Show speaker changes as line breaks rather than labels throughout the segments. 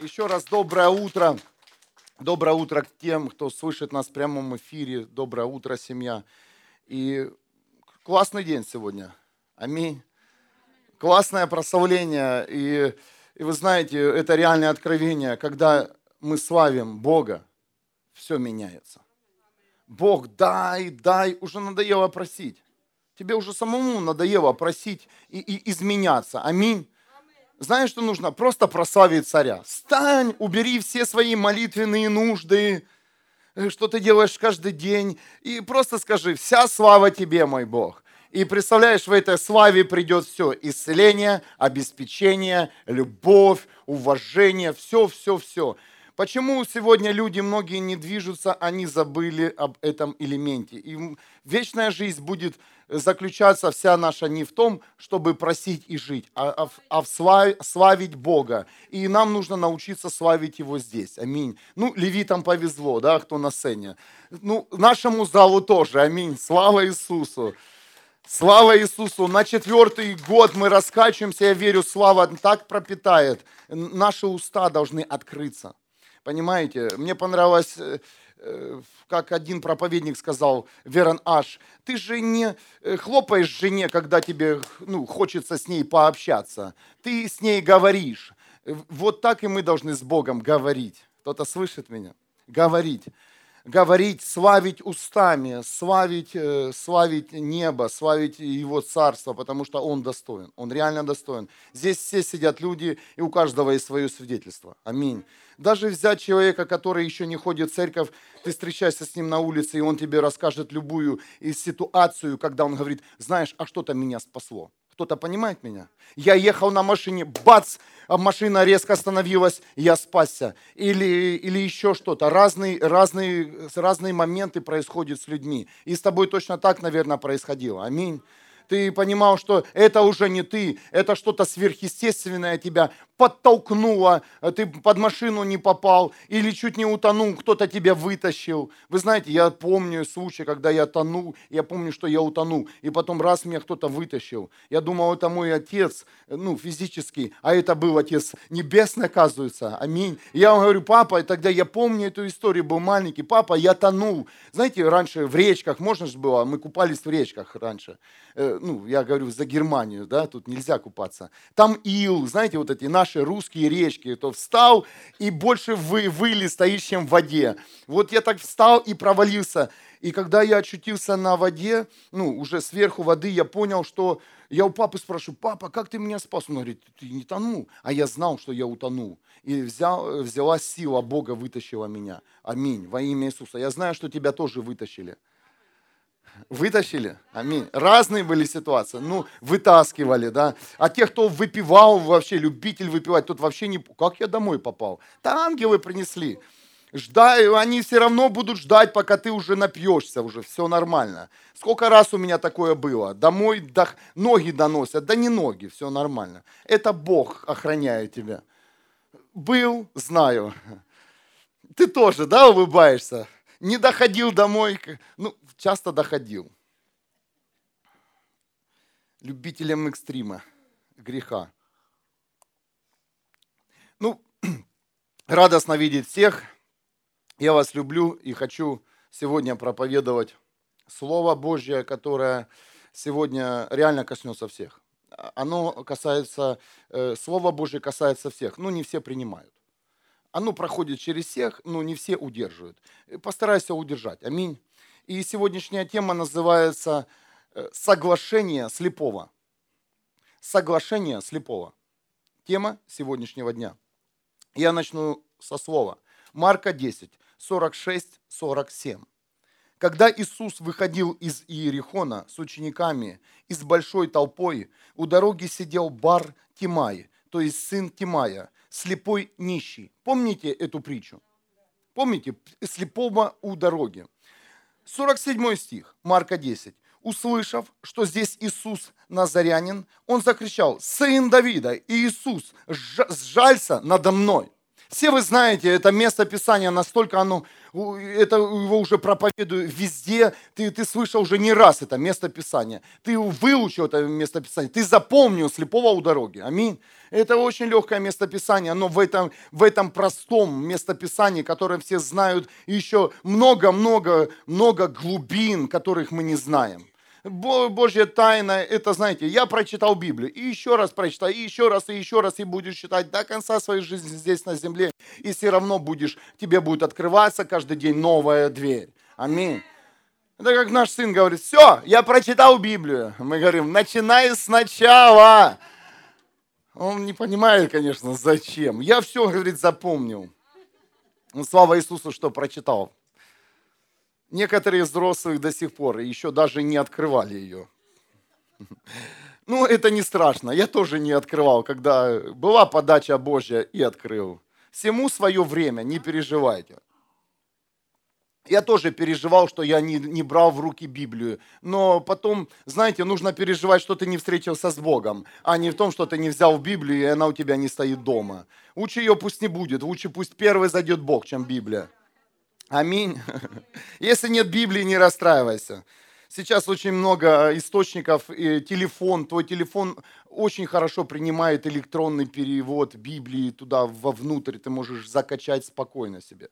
Еще раз доброе утро. Доброе утро к тем, кто слышит нас в прямом эфире. Доброе утро, семья. И классный день сегодня. Аминь. Классное прославление. И, и вы знаете, это реальное откровение. Когда мы славим Бога, все меняется. Бог, дай, дай. Уже надоело просить. Тебе уже самому надоело просить и, и изменяться. Аминь. Знаешь, что нужно? Просто прославить царя. Стань, убери все свои молитвенные нужды, э, что ты делаешь каждый день, и просто скажи, вся слава тебе, мой Бог. И представляешь, в этой славе придет все. Исцеление, обеспечение, любовь, уважение, все, все, все. Почему сегодня люди, многие не движутся, они забыли об этом элементе. И вечная жизнь будет заключаться вся наша не в том, чтобы просить и жить, а, а, а в слав, славить Бога. И нам нужно научиться славить Его здесь. Аминь. Ну, левитам повезло, да, кто на сцене. Ну, нашему залу тоже. Аминь. Слава Иисусу. Слава Иисусу! На четвертый год мы раскачиваемся, я верю, слава так пропитает. Наши уста должны открыться. Понимаете, мне понравилось, э, э, как один проповедник сказал, Верон Аш, ты же не э, хлопаешь жене, когда тебе ну, хочется с ней пообщаться. Ты с ней говоришь. Вот так и мы должны с Богом говорить. Кто-то слышит меня? Говорить говорить, славить устами, славить, э, славить небо, славить Его Царство, потому что Он достоин, Он реально достоин. Здесь все сидят люди, и у каждого есть свое свидетельство. Аминь. Даже взять человека, который еще не ходит в церковь, ты встречаешься с ним на улице, и он тебе расскажет любую ситуацию, когда он говорит, знаешь, а что-то меня спасло. Кто-то понимает меня? Я ехал на машине, бац, а машина резко остановилась, я спасся. Или, или еще что-то. Разные, разные, разные моменты происходят с людьми. И с тобой точно так, наверное, происходило. Аминь ты понимал, что это уже не ты, это что-то сверхъестественное тебя подтолкнуло, ты под машину не попал или чуть не утонул, кто-то тебя вытащил. Вы знаете, я помню случай, когда я тонул, я помню, что я утонул, и потом раз меня кто-то вытащил. Я думал, это мой отец, ну, физический, а это был отец небесный, оказывается. Аминь. я вам говорю, папа, и тогда я помню эту историю, был маленький, папа, я тонул. Знаете, раньше в речках, можно же было, мы купались в речках раньше. Ну, я говорю, за Германию, да, тут нельзя купаться. Там ил, знаете, вот эти наши русские речки, то встал и больше вы, выли стоишь, чем в воде. Вот я так встал и провалился. И когда я очутился на воде, ну, уже сверху воды, я понял, что я у папы спрашиваю, папа, как ты меня спас? Он говорит, ты не тонул. А я знал, что я утонул. И взял, взяла сила Бога, вытащила меня. Аминь. Во имя Иисуса. Я знаю, что тебя тоже вытащили. Вытащили? Аминь. Разные были ситуации. Ну, вытаскивали, да. А тех, кто выпивал вообще, любитель выпивать, тот вообще не... Как я домой попал? Там ангелы принесли. Ждай, они все равно будут ждать, пока ты уже напьешься, уже все нормально. Сколько раз у меня такое было? Домой до... ноги доносят, да не ноги, все нормально. Это Бог охраняет тебя. Был, знаю. Ты тоже, да, улыбаешься? Не доходил домой, ну, часто доходил. Любителям экстрима, греха. Ну, радостно видеть всех. Я вас люблю и хочу сегодня проповедовать Слово Божье, которое сегодня реально коснется всех. Оно касается, э, Слово Божье касается всех, но не все принимают. Оно проходит через всех, но не все удерживают. Постарайся удержать. Аминь. И сегодняшняя тема называется э, «Соглашение слепого». Соглашение слепого. Тема сегодняшнего дня. Я начну со слова. Марка 10, 46, 47. Когда Иисус выходил из Иерихона с учениками и с большой толпой, у дороги сидел бар Тимай, то есть сын Тимая, слепой нищий. Помните эту притчу? Помните? Слепого у дороги. 47 стих, Марка 10. Услышав, что здесь Иисус Назарянин, он закричал, «Сын Давида, Иисус, сжалься надо мной!» Все вы знаете, это место Писания, настолько оно это его уже проповедую везде, ты, ты слышал уже не раз это место Писания, ты выучил это место Писания, ты запомнил слепого у дороги, аминь. Это очень легкое местописание, но в этом, в этом простом местописании, которое все знают, еще много-много много глубин, которых мы не знаем. Божья тайна, это, знаете, я прочитал Библию, и еще раз прочитал, и еще раз, и еще раз, и будешь читать до конца своей жизни здесь на земле, и все равно будешь, тебе будет открываться каждый день новая дверь. Аминь. Это как наш сын говорит, все, я прочитал Библию. Мы говорим, начинай сначала. Он не понимает, конечно, зачем. Я все, говорит, запомнил. Слава Иисусу, что прочитал. Некоторые взрослые до сих пор еще даже не открывали ее. Ну, это не страшно. Я тоже не открывал, когда была подача Божья и открыл. Всему свое время, не переживайте. Я тоже переживал, что я не, не брал в руки Библию. Но потом, знаете, нужно переживать, что ты не встретился с Богом, а не в том, что ты не взял Библию, и она у тебя не стоит дома. Лучше ее пусть не будет, лучше пусть первый зайдет Бог, чем Библия. Аминь. Если нет Библии, не расстраивайся. Сейчас очень много источников, и телефон, твой телефон очень хорошо принимает электронный перевод Библии туда вовнутрь, ты можешь закачать спокойно себе.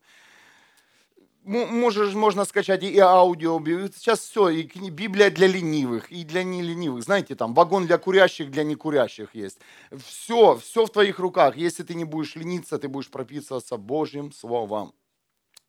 Можешь, можно скачать и аудио, сейчас все, и Библия для ленивых, и для неленивых. Знаете, там вагон для курящих, для некурящих есть. Все, все в твоих руках. Если ты не будешь лениться, ты будешь прописываться Божьим Словом.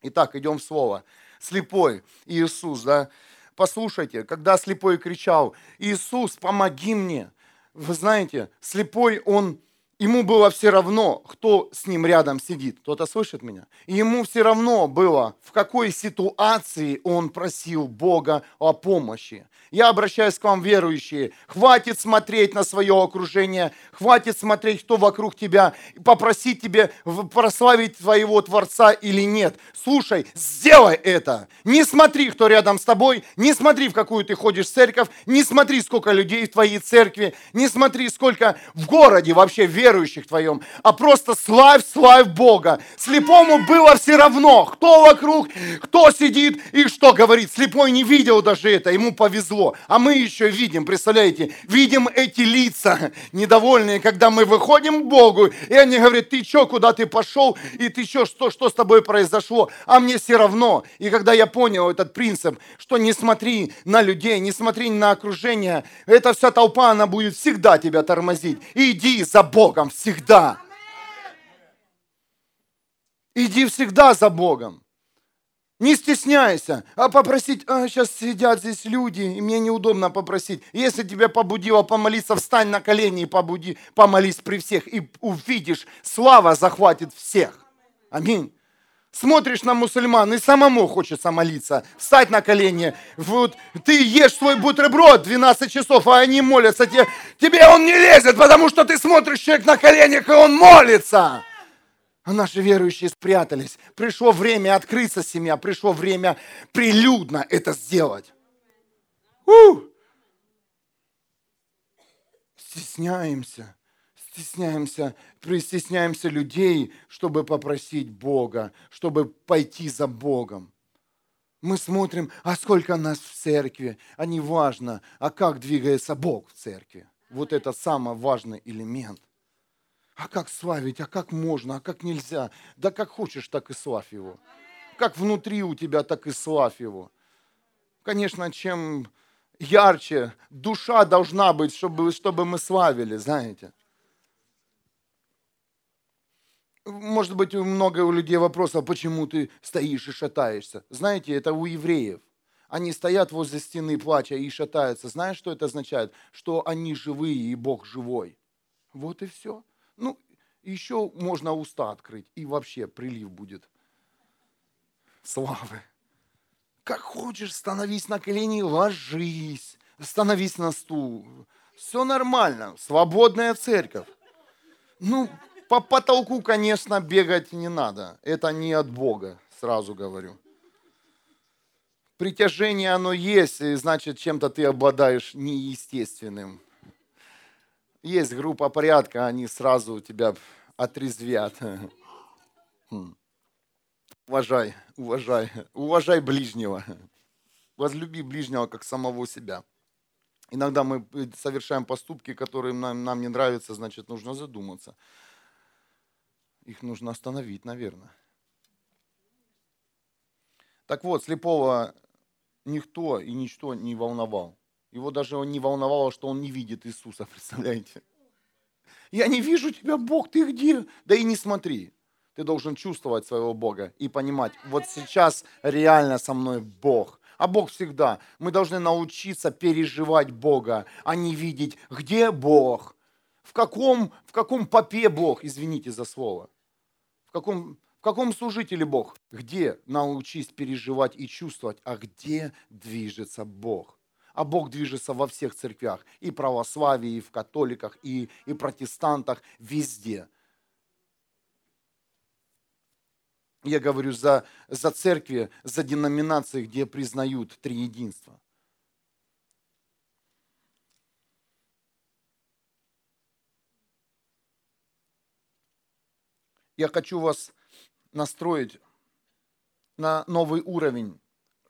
Итак, идем в слово. Слепой Иисус, да? Послушайте, когда слепой кричал, Иисус, помоги мне. Вы знаете, слепой, он Ему было все равно, кто с ним рядом сидит. Кто-то слышит меня? И ему все равно было, в какой ситуации он просил Бога о помощи. Я обращаюсь к вам, верующие. Хватит смотреть на свое окружение, хватит смотреть, кто вокруг тебя, попросить тебе прославить твоего Творца или нет. Слушай, сделай это. Не смотри, кто рядом с тобой, не смотри, в какую ты ходишь церковь, не смотри, сколько людей в твоей церкви, не смотри, сколько в городе вообще верующих верующих твоем, а просто славь, славь Бога. Слепому было все равно, кто вокруг, кто сидит и что говорит. Слепой не видел даже это, ему повезло. А мы еще видим, представляете, видим эти лица недовольные, когда мы выходим к Богу, и они говорят, ты что, куда ты пошел, и ты что, что, что с тобой произошло, а мне все равно. И когда я понял этот принцип, что не смотри на людей, не смотри на окружение, эта вся толпа, она будет всегда тебя тормозить. Иди за Богом. Богом всегда. Иди всегда за Богом. Не стесняйся. А попросить, а, сейчас сидят здесь люди, и мне неудобно попросить. Если тебя побудило помолиться, встань на колени и побуди, помолись при всех, и увидишь, слава захватит всех. Аминь. Смотришь на мусульман, и самому хочется молиться, встать на колени. Вот ты ешь свой бутерброд 12 часов, а они молятся. Тебе, тебе он не лезет, потому что ты смотришь человек на коленях, и он молится. А наши верующие спрятались. Пришло время открыться семья, пришло время прилюдно это сделать. У! Стесняемся стесняемся, стесняемся людей, чтобы попросить Бога, чтобы пойти за Богом. Мы смотрим, а сколько нас в церкви, а не важно, а как двигается Бог в церкви. Вот это самый важный элемент. А как славить, а как можно, а как нельзя? Да как хочешь, так и славь его. Как внутри у тебя, так и славь его. Конечно, чем ярче душа должна быть, чтобы, чтобы мы славили, знаете. Может быть, много у людей вопросов, почему ты стоишь и шатаешься. Знаете, это у евреев. Они стоят возле стены плача и шатаются. Знаешь, что это означает? Что они живые и Бог живой. Вот и все. Ну, еще можно уста открыть, и вообще прилив будет славы. Как хочешь, становись на колени, ложись, становись на стул. Все нормально, свободная церковь. Ну, по потолку, конечно, бегать не надо. Это не от Бога, сразу говорю. Притяжение оно есть, и значит, чем-то ты обладаешь неестественным. Есть группа порядка, они сразу тебя отрезвят. Хм. Уважай, уважай, уважай ближнего. Возлюби ближнего, как самого себя. Иногда мы совершаем поступки, которые нам, нам не нравятся, значит, нужно задуматься. Их нужно остановить, наверное. Так вот, слепого никто и ничто не волновал. Его даже не волновало, что он не видит Иисуса, представляете? Я не вижу тебя, Бог, ты где? Да и не смотри. Ты должен чувствовать своего Бога и понимать, вот сейчас реально со мной Бог. А Бог всегда. Мы должны научиться переживать Бога, а не видеть, где Бог, в каком, в каком попе Бог, извините за слово, в каком, в каком служителе Бог, где научись переживать и чувствовать, а где движется Бог. А Бог движется во всех церквях, и православии, и в католиках, и, и протестантах, везде – Я говорю за, за церкви, за деноминации, где признают триединство. Я хочу вас настроить на новый уровень,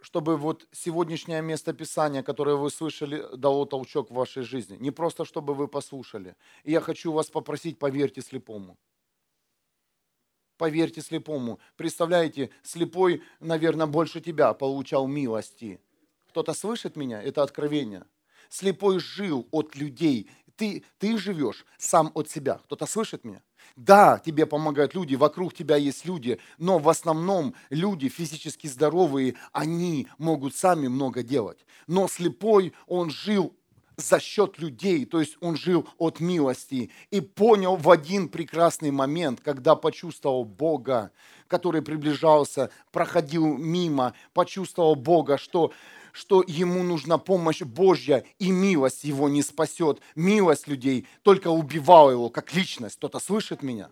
чтобы вот сегодняшнее место Писания, которое вы слышали, дало толчок в вашей жизни. Не просто, чтобы вы послушали. И я хочу вас попросить, поверьте слепому – поверьте слепому. Представляете, слепой, наверное, больше тебя получал милости. Кто-то слышит меня? Это откровение. Слепой жил от людей. Ты, ты живешь сам от себя. Кто-то слышит меня? Да, тебе помогают люди, вокруг тебя есть люди, но в основном люди физически здоровые, они могут сами много делать. Но слепой, он жил за счет людей, то есть он жил от милости и понял в один прекрасный момент, когда почувствовал Бога, который приближался, проходил мимо, почувствовал Бога, что, что ему нужна помощь Божья, и милость его не спасет. Милость людей только убивала его как личность. Кто-то слышит меня?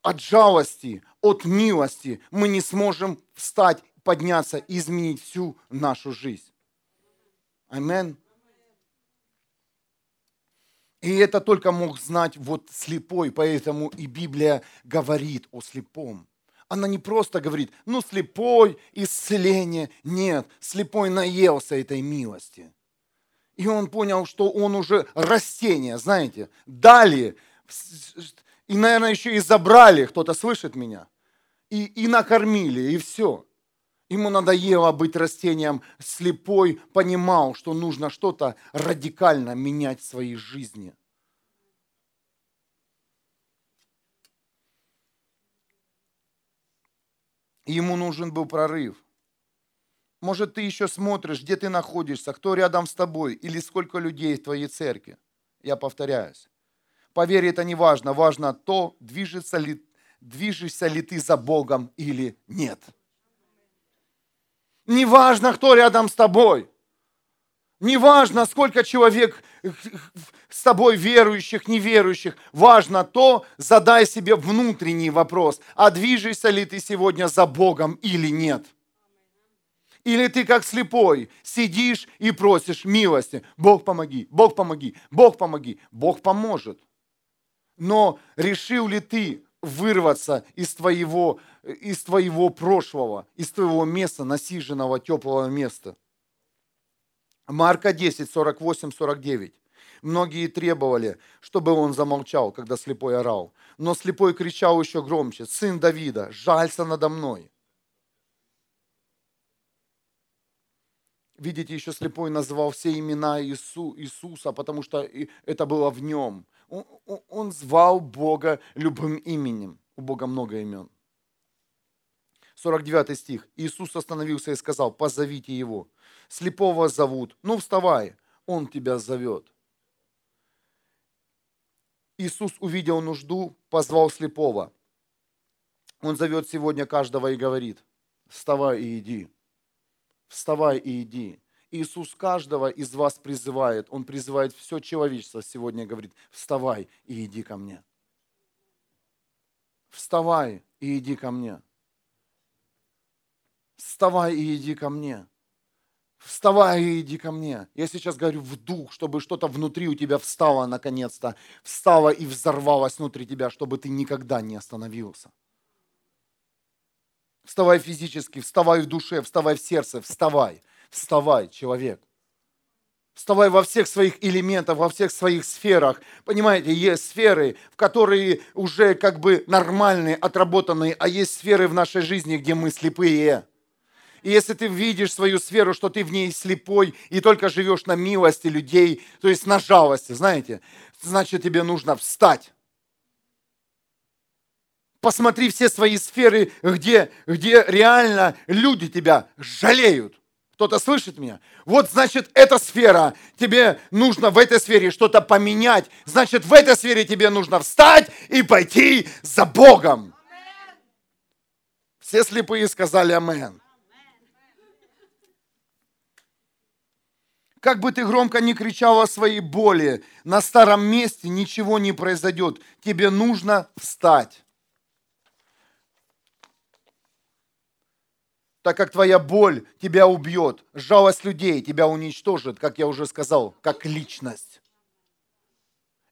От жалости, от милости мы не сможем встать подняться и изменить всю нашу жизнь. Амин. И это только мог знать вот слепой, поэтому и Библия говорит о слепом. Она не просто говорит, ну слепой, исцеление. Нет, слепой наелся этой милости. И он понял, что он уже растение, знаете, дали, и, наверное, еще и забрали, кто-то слышит меня, и, и накормили, и все. Ему надоело быть растением, слепой понимал, что нужно что-то радикально менять в своей жизни. Ему нужен был прорыв. Может, ты еще смотришь, где ты находишься, кто рядом с тобой, или сколько людей в твоей церкви. Я повторяюсь. Поверь, это не важно. Важно то, движется ли, движешься ли ты за Богом или нет. Неважно, кто рядом с тобой. Неважно, сколько человек с тобой верующих, неверующих. Важно то, задай себе внутренний вопрос. А движешься ли ты сегодня за Богом или нет? Или ты как слепой сидишь и просишь милости. Бог помоги, Бог помоги, Бог помоги. Бог поможет. Но решил ли ты вырваться из твоего, из твоего прошлого, из твоего места, насиженного теплого места. Марка 10, 48, 49. Многие требовали, чтобы он замолчал, когда слепой орал. Но слепой кричал еще громче, «Сын Давида, жалься надо мной!» Видите, еще слепой назвал все имена Иису, Иисуса, потому что это было в нем – он, он звал Бога любым именем. У Бога много имен. 49 стих. Иисус остановился и сказал, позовите его. Слепого зовут. Ну, вставай, он тебя зовет. Иисус увидел нужду, позвал слепого. Он зовет сегодня каждого и говорит, вставай и иди. Вставай и иди. Иисус каждого из вас призывает. Он призывает все человечество сегодня, говорит, вставай и иди ко мне. Вставай и иди ко мне. Вставай и иди ко мне. Вставай и иди ко мне. Я сейчас говорю в дух, чтобы что-то внутри у тебя встало наконец-то. Встало и взорвалось внутри тебя, чтобы ты никогда не остановился. Вставай физически, вставай в душе, вставай в сердце, вставай. Вставай, человек. Вставай во всех своих элементах, во всех своих сферах. Понимаете, есть сферы, в которые уже как бы нормальные, отработанные, а есть сферы в нашей жизни, где мы слепые. И если ты видишь свою сферу, что ты в ней слепой и только живешь на милости людей, то есть на жалости, знаете, значит тебе нужно встать. Посмотри все свои сферы, где, где реально люди тебя жалеют. Кто-то слышит меня? Вот значит, эта сфера, тебе нужно в этой сфере что-то поменять. Значит, в этой сфере тебе нужно встать и пойти за Богом. Все слепые сказали Амен. Как бы ты громко не кричал о своей боли, на старом месте ничего не произойдет. Тебе нужно встать. Так как твоя боль тебя убьет, жалость людей тебя уничтожит, как я уже сказал, как личность.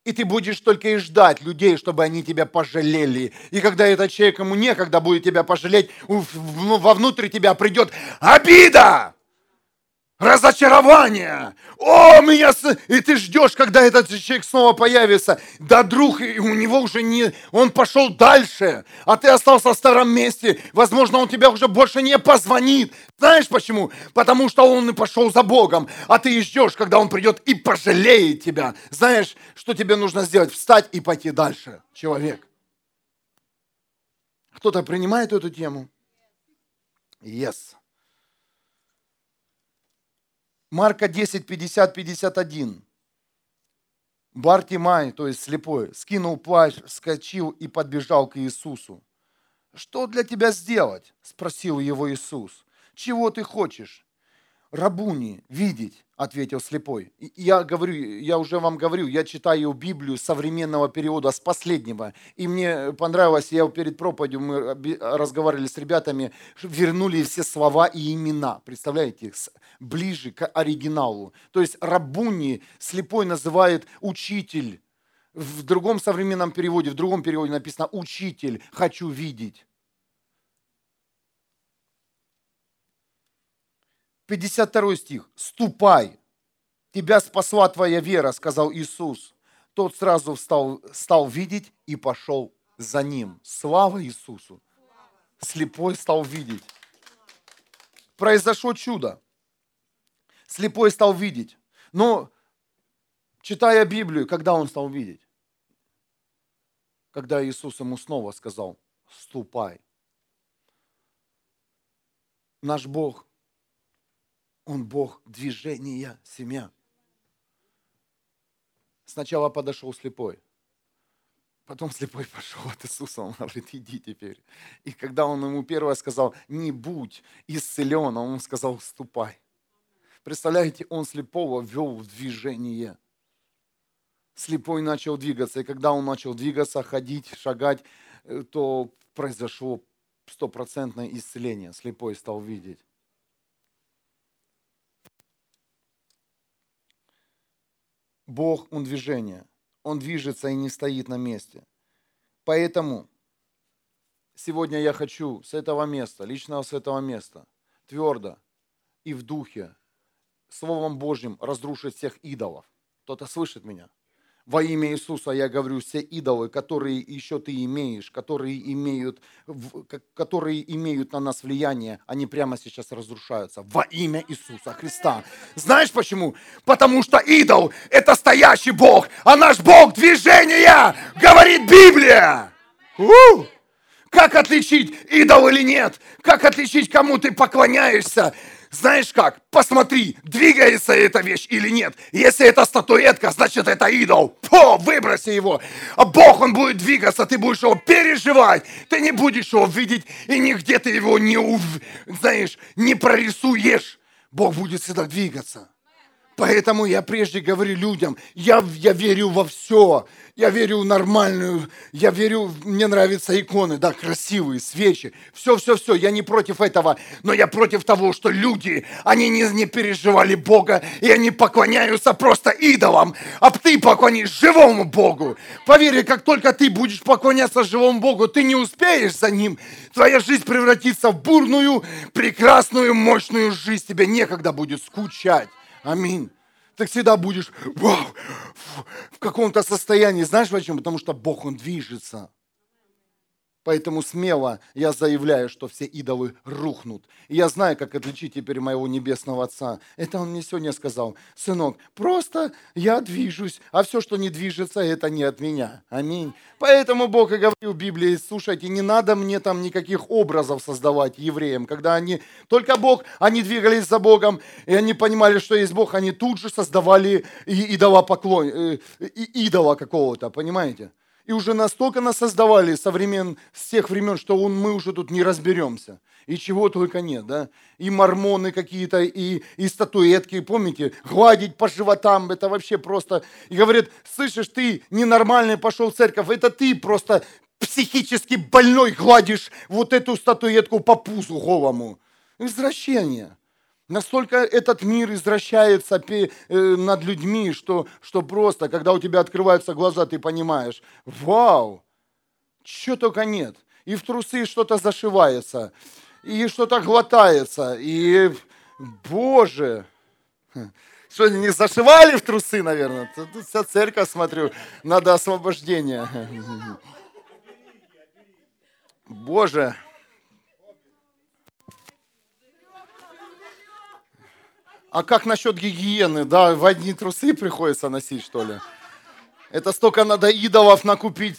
И ты будешь только и ждать людей, чтобы они тебя пожалели. И когда этот человек, ему некогда будет тебя пожалеть, вовнутрь тебя придет обида разочарование. О, меня... И ты ждешь, когда этот человек снова появится. Да, друг, у него уже не... Он пошел дальше, а ты остался в старом месте. Возможно, он тебя уже больше не позвонит. Знаешь почему? Потому что он и пошел за Богом, а ты ждешь, когда он придет и пожалеет тебя. Знаешь, что тебе нужно сделать? Встать и пойти дальше, человек. Кто-то принимает эту тему? Yes. Марка 10, 50, 51. Бартимай, то есть слепой, скинул плащ, вскочил и подбежал к Иисусу. «Что для тебя сделать?» – спросил его Иисус. «Чего ты хочешь?» «Рабуни, видеть», – ответил слепой. Я говорю, я уже вам говорю, я читаю Библию современного периода, с последнего. И мне понравилось, я перед проповедью, мы разговаривали с ребятами, вернули все слова и имена, представляете, ближе к оригиналу. То есть Рабуни слепой называет учитель. В другом современном переводе, в другом переводе написано «учитель, хочу видеть». 52 стих. «Ступай, тебя спасла твоя вера», сказал Иисус. Тот сразу встал, стал видеть и пошел за ним. Слава Иисусу! Слепой стал видеть. Произошло чудо. Слепой стал видеть. Но, читая Библию, когда он стал видеть? Когда Иисус ему снова сказал, ступай. Наш Бог он Бог движения, семья. Сначала подошел слепой. Потом слепой пошел от Иисуса, он говорит, иди теперь. И когда он ему первое сказал, не будь исцелен, он сказал, ступай. Представляете, он слепого ввел в движение. Слепой начал двигаться, и когда он начал двигаться, ходить, шагать, э, то произошло стопроцентное исцеление. Слепой стал видеть. Бог, Он движение. Он движется и не стоит на месте. Поэтому сегодня я хочу с этого места, лично с этого места, твердо и в духе, Словом Божьим разрушить всех идолов. Кто-то слышит меня? Во имя Иисуса я говорю, все идолы, которые еще ты имеешь, которые имеют, которые имеют на нас влияние, они прямо сейчас разрушаются. Во имя Иисуса Христа. Знаешь почему? Потому что идол – это стоящий Бог, а наш Бог – движение, говорит Библия. У! Как отличить идол или нет? Как отличить, кому ты поклоняешься? Знаешь как? Посмотри, двигается эта вещь или нет. Если это статуэтка, значит это идол. По, выброси его. А Бог, он будет двигаться, ты будешь его переживать. Ты не будешь его видеть, и нигде ты его не, знаешь, не прорисуешь. Бог будет всегда двигаться. Поэтому я прежде говорю людям, я, я верю во все, я верю в нормальную, я верю, мне нравятся иконы, да, красивые, свечи, все-все-все, я не против этого, но я против того, что люди, они не, не переживали Бога, и они поклоняются просто идолам, а ты поклонишь живому Богу. Поверь, как только ты будешь поклоняться живому Богу, ты не успеешь за Ним, твоя жизнь превратится в бурную, прекрасную, мощную жизнь, тебе некогда будет скучать. Аминь. Ты всегда будешь в каком-то состоянии. Знаешь почему? Потому что Бог, Он движется. Поэтому смело я заявляю, что все идолы рухнут. И я знаю, как отличить теперь моего небесного Отца. Это он мне сегодня сказал. Сынок, просто я движусь, а все, что не движется, это не от меня. Аминь. Поэтому Бог и говорил в Библии, слушайте, не надо мне там никаких образов создавать евреям. Когда они, только Бог, они двигались за Богом, и они понимали, что есть Бог, они тут же создавали идола поклон, э, идола какого-то, понимаете? И уже настолько нас создавали со времен, с тех времен, что он, мы уже тут не разберемся. И чего только нет, да? И мормоны какие-то, и, и статуэтки, помните? Гладить по животам, это вообще просто... И говорят, слышишь, ты ненормальный пошел в церковь, это ты просто психически больной гладишь вот эту статуэтку по пузу голому. Извращение. Настолько этот мир извращается э, над людьми, что, что просто, когда у тебя открываются глаза, ты понимаешь, вау, что только нет. И в трусы что-то зашивается, и что-то глотается, и, боже, что, не зашивали в трусы, наверное? Тут вся церковь, смотрю, надо освобождение. Боже, А как насчет гигиены? Да, в одни трусы приходится носить, что ли? Это столько надо идолов накупить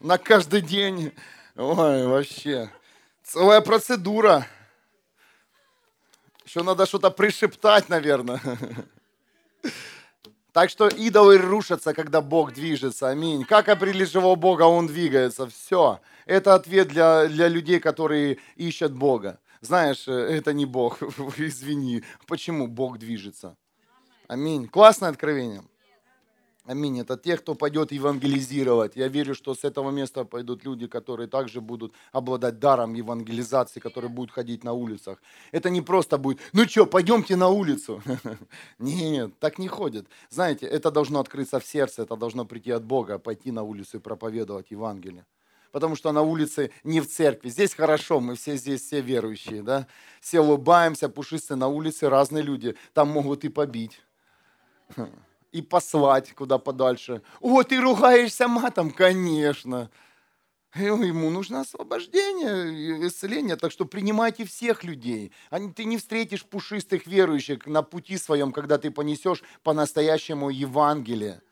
на каждый день. Ой, вообще. Целая процедура. Еще надо что-то пришептать, наверное. Так что идолы рушатся, когда Бог движется. Аминь. Как определить живого Бога, Он двигается. Все. Это ответ для, для людей, которые ищут Бога знаешь, э, это не Бог, извини. Почему Бог движется? Аминь. Классное откровение. Аминь. Это те, кто пойдет евангелизировать. Я верю, что с этого места пойдут люди, которые также будут обладать даром евангелизации, которые будут ходить на улицах. Это не просто будет, ну что, пойдемте на улицу. Нет, так не ходят. Знаете, это должно открыться в сердце, это должно прийти от Бога, пойти на улицу и проповедовать Евангелие потому что на улице не в церкви. Здесь хорошо, мы все здесь все верующие, да? Все улыбаемся, пушистые на улице, разные люди. Там могут и побить, и послать куда подальше. О, ты ругаешься матом? Конечно. Ему нужно освобождение, исцеление. Так что принимайте всех людей. Ты не встретишь пушистых верующих на пути своем, когда ты понесешь по-настоящему Евангелие.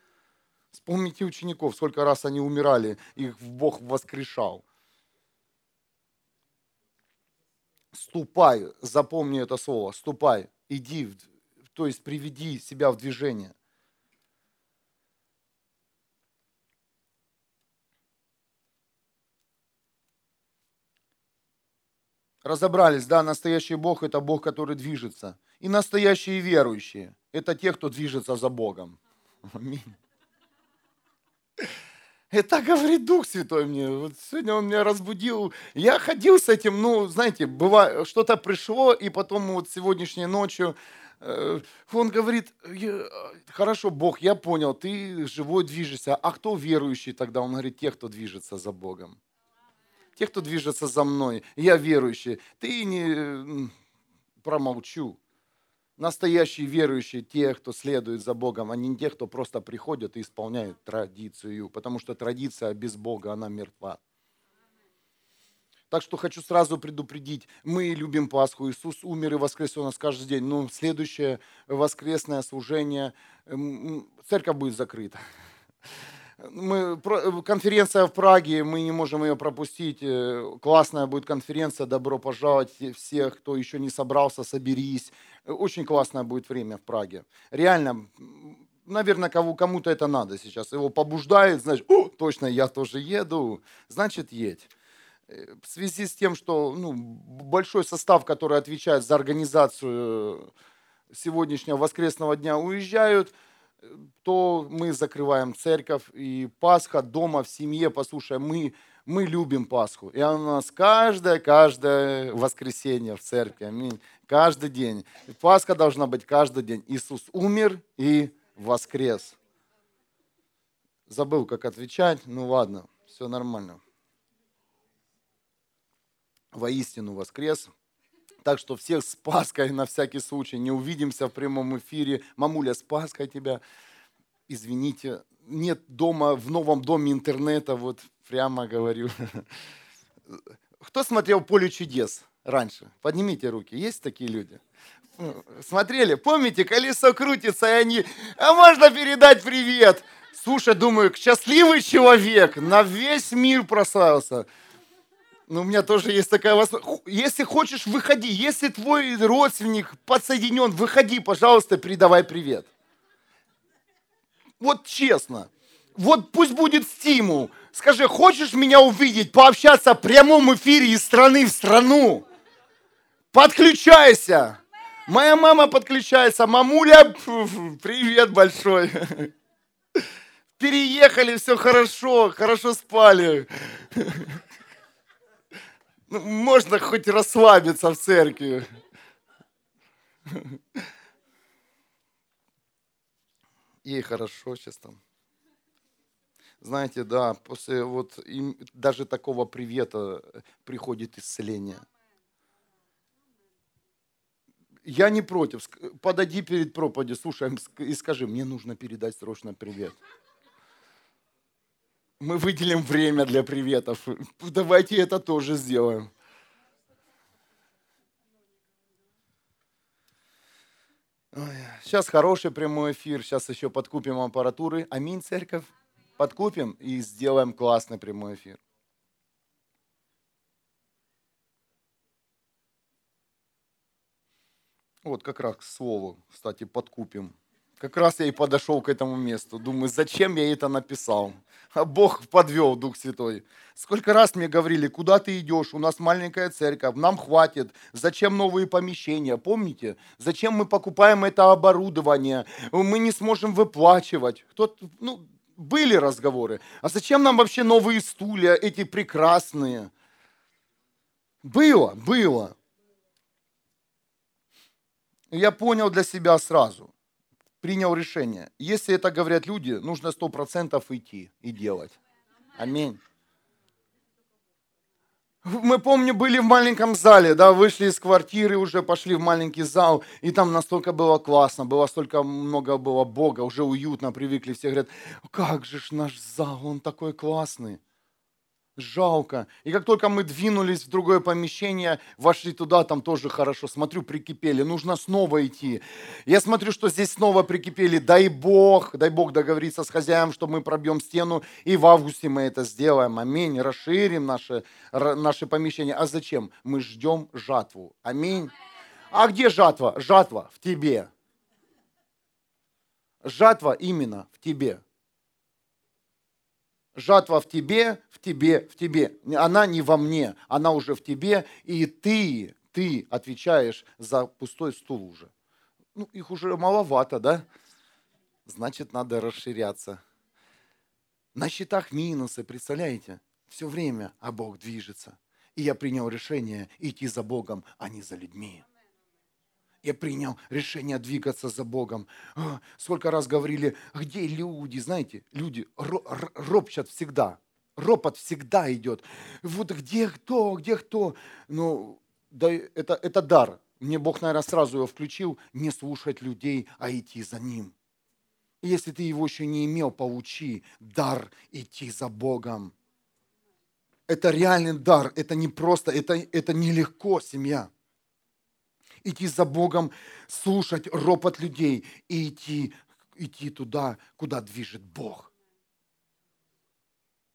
Вспомните учеников, сколько раз они умирали, их Бог воскрешал. Ступай, запомни это слово, ступай, иди, то есть приведи себя в движение. Разобрались, да, настоящий Бог – это Бог, который движется. И настоящие верующие – это те, кто движется за Богом. Аминь. Это говорит Дух Святой мне. Вот сегодня он меня разбудил. Я ходил с этим, ну, знаете, бывает, что-то пришло, и потом вот сегодняшней ночью э, он говорит, хорошо, Бог, я понял, ты живой движешься. А кто верующий тогда? Он говорит, те, кто движется за Богом. Те, кто движется за мной. Я верующий. Ты не промолчу. Настоящие верующие, те, кто следует за Богом, а не те, кто просто приходят и исполняют традицию, потому что традиция без Бога, она мертва. Так что хочу сразу предупредить, мы любим Пасху, Иисус умер и воскрес у нас каждый день, но следующее воскресное служение, церковь будет закрыта мы, конференция в Праге, мы не можем ее пропустить. Э, классная будет конференция, добро пожаловать всех, кто еще не собрался, соберись. Очень классное будет время в Праге. Реально, наверное, кому, кому-то это надо сейчас. Его побуждает, значит, О, точно, я тоже еду, значит, едь. Э, в связи с тем, что ну, большой состав, который отвечает за организацию сегодняшнего воскресного дня уезжают, то мы закрываем церковь. И Пасха дома, в семье, послушай, мы, мы любим Пасху. И она у нас каждое, каждое воскресенье в церкви. Аминь. Каждый день. Пасха должна быть каждый день. Иисус умер и воскрес. Забыл, как отвечать. Ну ладно, все нормально. Воистину воскрес. Так что всех с Пасхой на всякий случай. Не увидимся в прямом эфире. Мамуля, с Пасхой тебя. Извините, нет дома, в новом доме интернета, вот прямо говорю. Кто смотрел «Поле чудес» раньше? Поднимите руки. Есть такие люди? Смотрели? Помните, колесо крутится, и они... А можно передать привет? Слушай, думаю, счастливый человек, на весь мир прославился. Но у меня тоже есть такая возможность. Если хочешь, выходи. Если твой родственник подсоединен, выходи, пожалуйста, передавай привет. Вот честно. Вот пусть будет стимул. Скажи, хочешь меня увидеть, пообщаться в прямом эфире из страны в страну? Подключайся. Моя мама подключается. Мамуля, привет большой. Переехали, все хорошо, хорошо спали. Ну, можно хоть расслабиться в церкви. Ей хорошо сейчас там. Знаете, да, после вот им, даже такого привета приходит исцеление. Я не против. Подойди перед проповедью, слушай, и скажи, мне нужно передать срочно привет. Мы выделим время для приветов. Давайте это тоже сделаем. Сейчас хороший прямой эфир, сейчас еще подкупим аппаратуры. Аминь, церковь. Подкупим и сделаем классный прямой эфир. Вот как раз к слову, кстати, подкупим. Как раз я и подошел к этому месту. Думаю, зачем я это написал? А Бог подвел, Дух Святой. Сколько раз мне говорили, куда ты идешь? У нас маленькая церковь, нам хватит. Зачем новые помещения? Помните? Зачем мы покупаем это оборудование? Мы не сможем выплачивать. Кто ну, были разговоры. А зачем нам вообще новые стулья, эти прекрасные? Было, было. Я понял для себя сразу принял решение. Если это говорят люди, нужно сто процентов идти и делать. Аминь. Мы, помню, были в маленьком зале, да, вышли из квартиры, уже пошли в маленький зал, и там настолько было классно, было столько много было Бога, уже уютно, привыкли, все говорят, как же ж наш зал, он такой классный жалко. И как только мы двинулись в другое помещение, вошли туда, там тоже хорошо. Смотрю, прикипели. Нужно снова идти. Я смотрю, что здесь снова прикипели. Дай Бог, дай Бог договориться с хозяином, что мы пробьем стену. И в августе мы это сделаем. Аминь. Расширим наше, наше помещение. А зачем? Мы ждем жатву. Аминь. А где жатва? Жатва в тебе. Жатва именно в тебе. Жатва в тебе, в тебе, в тебе. Она не во мне, она уже в тебе, и ты, ты отвечаешь за пустой стул уже. Ну, их уже маловато, да? Значит, надо расширяться. На счетах минусы, представляете? Все время, а Бог движется. И я принял решение идти за Богом, а не за людьми я принял решение двигаться за Богом. А, сколько раз говорили, где люди, знаете, люди ропщат всегда. Ропот всегда идет. Вот где кто, где кто. Ну, да это, это дар. Мне Бог, наверное, сразу его включил. Не слушать людей, а идти за ним. Если ты его еще не имел, получи дар идти за Богом. Это реальный дар. Это не просто, это, это нелегко, семья идти за Богом, слушать ропот людей и идти, идти туда, куда движет Бог.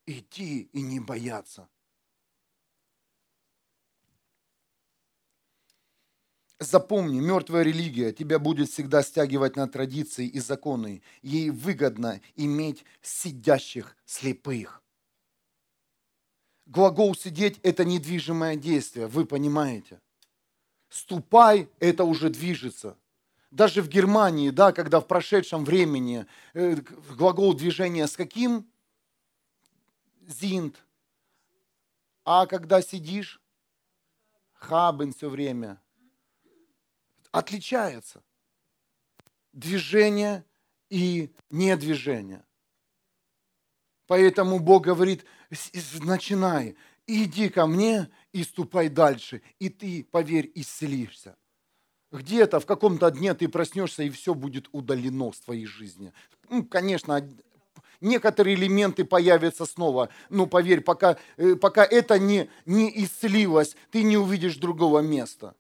Идти и не бояться. Запомни, мертвая религия тебя будет всегда стягивать на традиции и законы. Ей выгодно иметь сидящих слепых. Глагол «сидеть» – это недвижимое действие, вы понимаете. Ступай, это уже движется. даже в Германии, да, когда в прошедшем времени э, глагол движения с каким? Зинт. А когда сидишь, хабен все время. Отличается. Движение и недвижение. Поэтому Бог говорит, начинай, иди ко мне и ступай дальше, и ты, поверь, исцелишься. Где-то в каком-то дне ты проснешься, и все будет удалено в твоей жизни. Ну, конечно, некоторые элементы появятся снова. Но поверь, пока, э, пока это не, не исцелилось, ты не увидишь другого места.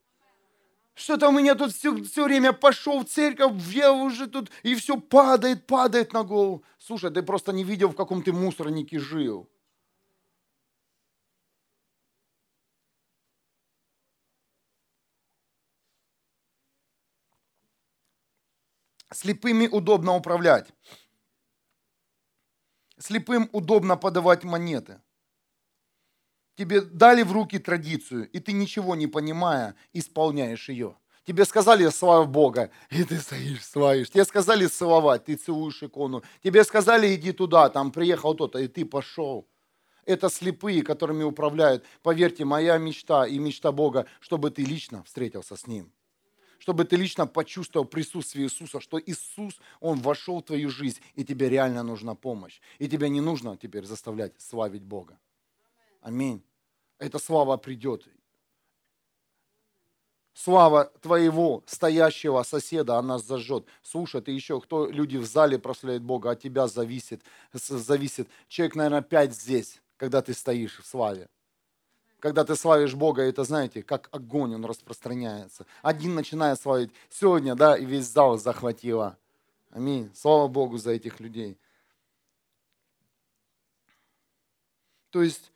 Что-то у меня тут все, все время пошел в церковь, я уже тут, и все падает, падает на голову. Слушай, ты просто не видел, в каком ты мусорнике жил. Слепыми удобно управлять. Слепым удобно подавать монеты. Тебе дали в руки традицию, и ты ничего не понимая, исполняешь ее. Тебе сказали слава Бога, и ты стоишь, славишь. Тебе сказали целовать, ты целуешь икону. Тебе сказали иди туда, там приехал кто-то, и ты пошел. Это слепые, которыми управляют. Поверьте, моя мечта и мечта Бога, чтобы ты лично встретился с Ним чтобы ты лично почувствовал присутствие Иисуса, что Иисус, Он вошел в твою жизнь, и тебе реально нужна помощь. И тебе не нужно теперь заставлять славить Бога. Аминь. Эта слава придет. Слава твоего стоящего соседа, она зажжет. Слушай, ты еще, кто люди в зале прославляют Бога, от тебя зависит. зависит. Человек, наверное, пять здесь, когда ты стоишь в славе. Когда ты славишь Бога, это, знаете, как огонь, он распространяется. Один начинает славить сегодня, да, и весь зал захватило. Аминь. Слава Богу за этих людей. То есть,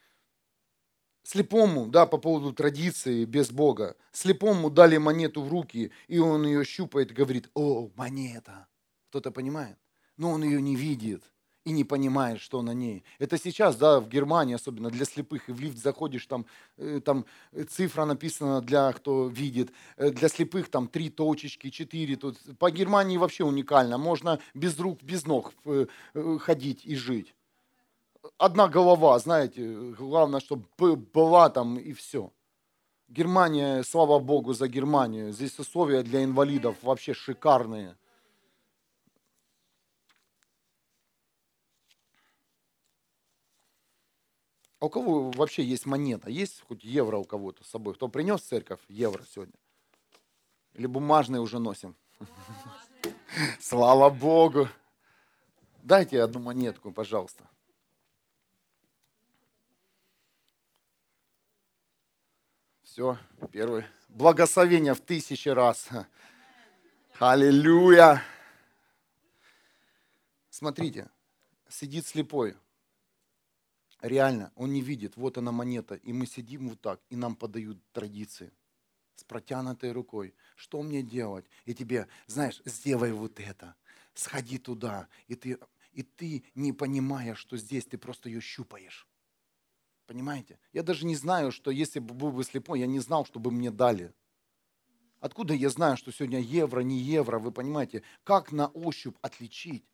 слепому, да, по поводу традиции без Бога, слепому дали монету в руки, и он ее щупает говорит, о, монета. Кто-то понимает? Но он ее не видит и не понимаешь, что на ней. Это сейчас, да, в Германии особенно для слепых, и в лифт заходишь, там, э, там цифра написана для кто видит, э, для слепых там три точечки, четыре. Тут. По Германии вообще уникально, можно без рук, без ног э, ходить и жить. Одна голова, знаете, главное, чтобы была там и все. Германия, слава Богу за Германию. Здесь условия для инвалидов вообще шикарные. А у кого вообще есть монета? Есть хоть евро у кого-то с собой? Кто принес в церковь евро сегодня? Или бумажные уже носим? Слава Богу! Дайте одну монетку, пожалуйста. Все, первый. Благословение в тысячи раз. Аллилуйя. Смотрите, сидит слепой, реально, он не видит, вот она монета, и мы сидим вот так, и нам подают традиции с протянутой рукой. Что мне делать? И тебе, знаешь, сделай вот это, сходи туда, и ты, и ты не понимая, что здесь, ты просто ее щупаешь. Понимаете? Я даже не знаю, что если бы был бы слепой, я не знал, что бы мне дали. Откуда я знаю, что сегодня евро, не евро, вы понимаете? Как на ощупь отличить?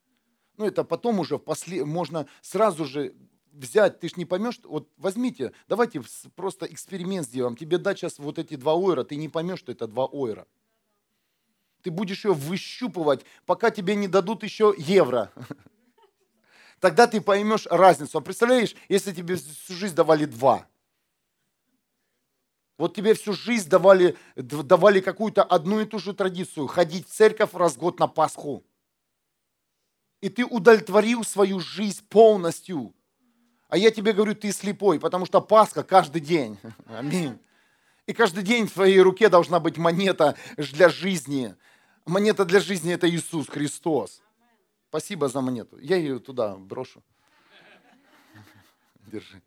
Ну, это потом уже после, можно сразу же взять, ты ж не поймешь, вот возьмите, давайте просто эксперимент сделаем. Тебе дать сейчас вот эти два ойра, ты не поймешь, что это два ойра. Ты будешь ее выщупывать, пока тебе не дадут еще евро. Тогда ты поймешь разницу. А представляешь, если тебе всю жизнь давали два. Вот тебе всю жизнь давали, давали какую-то одну и ту же традицию. Ходить в церковь раз в год на Пасху. И ты удовлетворил свою жизнь полностью. А я тебе говорю, ты слепой, потому что Пасха каждый день. Аминь. И каждый день в твоей руке должна быть монета для жизни. Монета для жизни – это Иисус Христос. Спасибо за монету. Я ее туда брошу. Держи.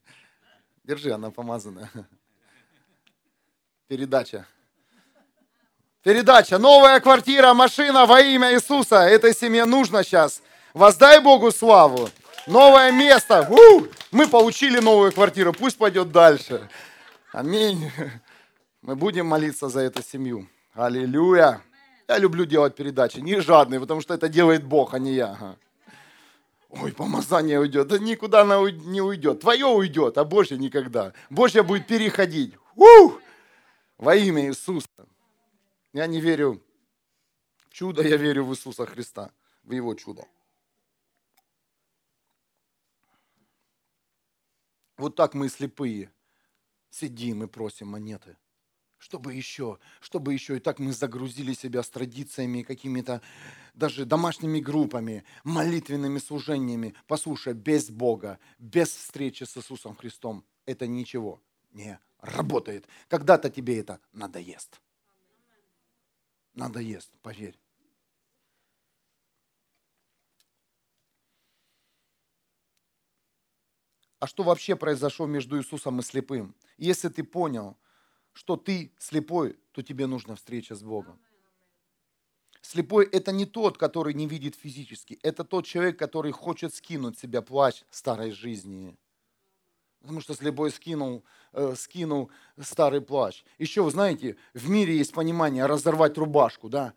Держи, она помазанная. Передача. Передача. Новая квартира, машина во имя Иисуса. Этой семье нужно сейчас. Воздай Богу славу. Новое место. У! Мы получили новую квартиру. Пусть пойдет дальше. Аминь. Мы будем молиться за эту семью. Аллилуйя. Я люблю делать передачи, не жадные, потому что это делает Бог, а не я. Ой, помазание уйдет. Да никуда она не уйдет. Твое уйдет, а Божье никогда. Божье будет переходить. Ух! Во имя Иисуса. Я не верю в чудо, я верю в Иисуса Христа, в Его чудо. Вот так мы слепые сидим и просим монеты. Чтобы еще, чтобы еще. И так мы загрузили себя с традициями, какими-то даже домашними группами, молитвенными служениями. Послушай, без Бога, без встречи с Иисусом Христом это ничего не работает. Когда-то тебе это надоест. Надоест, поверь. А что вообще произошло между Иисусом и слепым. Если ты понял, что ты слепой, то тебе нужна встреча с Богом. Слепой – это не тот, который не видит физически. Это тот человек, который хочет скинуть себя плащ старой жизни. Потому что слепой скинул, э, скинул старый плащ. Еще, вы знаете, в мире есть понимание разорвать рубашку, да?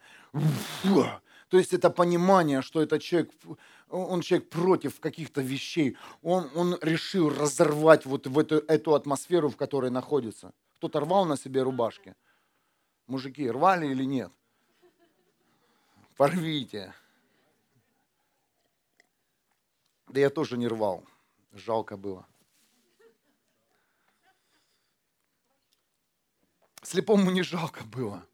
То есть это понимание, что этот человек он человек против каких-то вещей. Он, он решил разорвать вот в эту, эту атмосферу, в которой находится. Кто-то рвал на себе рубашки. Мужики, рвали или нет? Порвите. Да я тоже не рвал. Жалко было. Слепому не жалко было.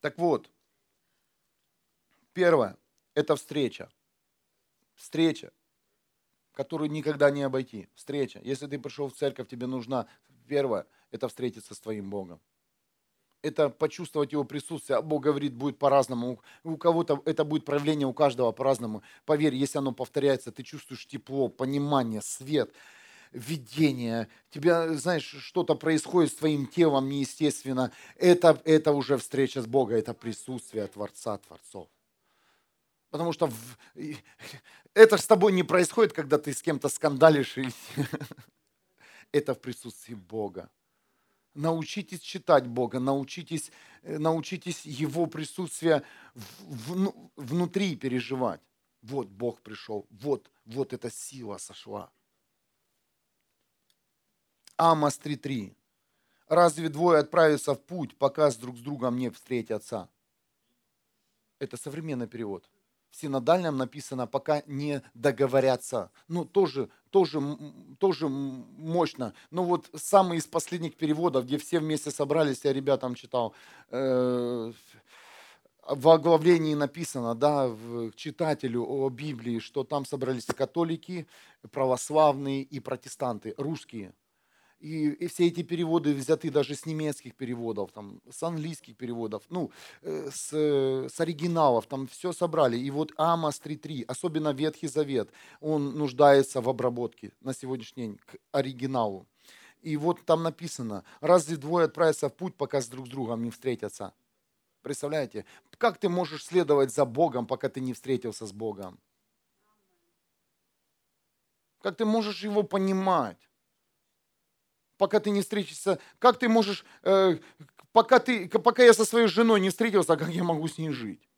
Так вот, Первое – это встреча. Встреча, которую никогда не обойти. Встреча. Если ты пришел в церковь, тебе нужна, первое – это встретиться с твоим Богом. Это почувствовать Его присутствие. А Бог говорит, будет по-разному. У кого-то это будет проявление, у каждого по-разному. Поверь, если оно повторяется, ты чувствуешь тепло, понимание, свет, видение. Тебя, знаешь, что-то происходит с твоим телом неестественно. Это, это уже встреча с Богом, это присутствие Творца Творцов. Потому что в... это с тобой не происходит, когда ты с кем-то скандалишь. И... это в присутствии Бога. Научитесь читать Бога, научитесь, э, научитесь Его присутствие в, в, внутри переживать. Вот Бог пришел, вот, вот эта сила сошла. Амос 3.3. Разве двое отправятся в путь, пока с друг с другом не встретятся? Это современный перевод в синодальном написано, пока не договорятся. Ну, тоже, тоже, тоже мощно. Но вот самый из последних переводов, где все вместе собрались, я ребятам читал, э, в оглавлении написано, да, читателю о Библии, что там собрались католики, православные и протестанты, русские – и, и все эти переводы взяты даже с немецких переводов, там, с английских переводов, ну, э, с, с оригиналов, там все собрали. И вот Амос 3.3, особенно Ветхий Завет, он нуждается в обработке на сегодняшний день к оригиналу. И вот там написано, разве двое отправятся в путь, пока с друг с другом не встретятся? Представляете? Как ты можешь следовать за Богом, пока ты не встретился с Богом? Как ты можешь его понимать? Пока ты не встретишься, как ты можешь, э, пока, ты, пока я со своей женой не встретился, как я могу с ней жить?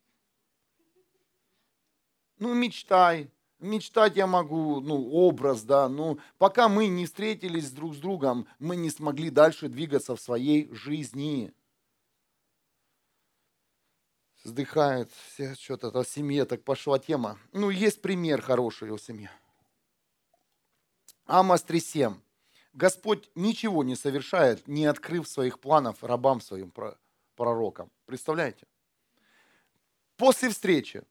Ну, мечтай, мечтать я могу, ну, образ, да, ну, пока мы не встретились друг с другом, мы не смогли дальше двигаться в своей жизни. Вздыхает, что-то о семье так пошла тема. Ну, есть пример хороший у семьи. Амос 3.7. Господь ничего не совершает, не открыв своих планов рабам своим пророкам. Представляете? После встречи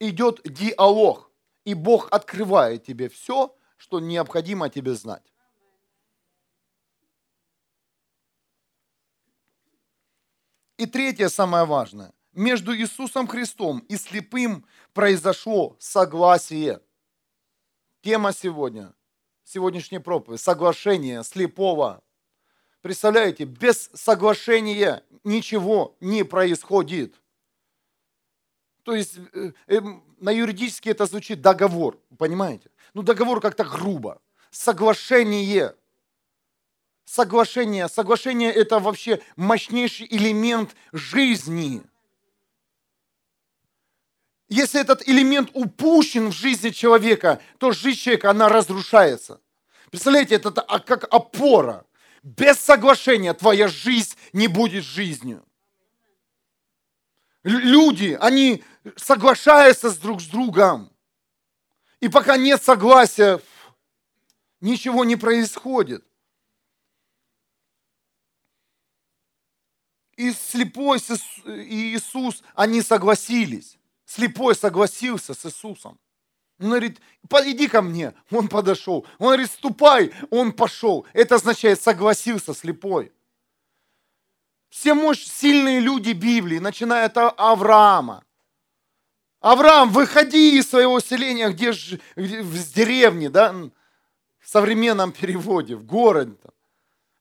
идет диалог, и Бог открывает тебе все, что необходимо тебе знать. И третье, самое важное. Между Иисусом Христом и слепым произошло согласие. Тема сегодня сегодняшней проповеди. Соглашение слепого. Представляете, без соглашения ничего не происходит. То есть э, э, на юридически это звучит договор, понимаете? Ну договор как-то грубо. Соглашение. соглашение. Соглашение – это вообще мощнейший элемент жизни. Если этот элемент упущен в жизни человека, то жизнь человека, она разрушается. Представляете, это как опора. Без соглашения твоя жизнь не будет жизнью. Люди, они соглашаются с друг с другом. И пока нет согласия, ничего не происходит. И слепой и Иисус, они согласились. Слепой согласился с Иисусом. Он говорит, иди ко мне. Он подошел. Он говорит, ступай. Он пошел. Это означает, согласился слепой. Все мощь, сильные люди Библии, начиная от Авраама. Авраам, выходи из своего селения, где, где в деревне, да, в современном переводе, в городе. Там.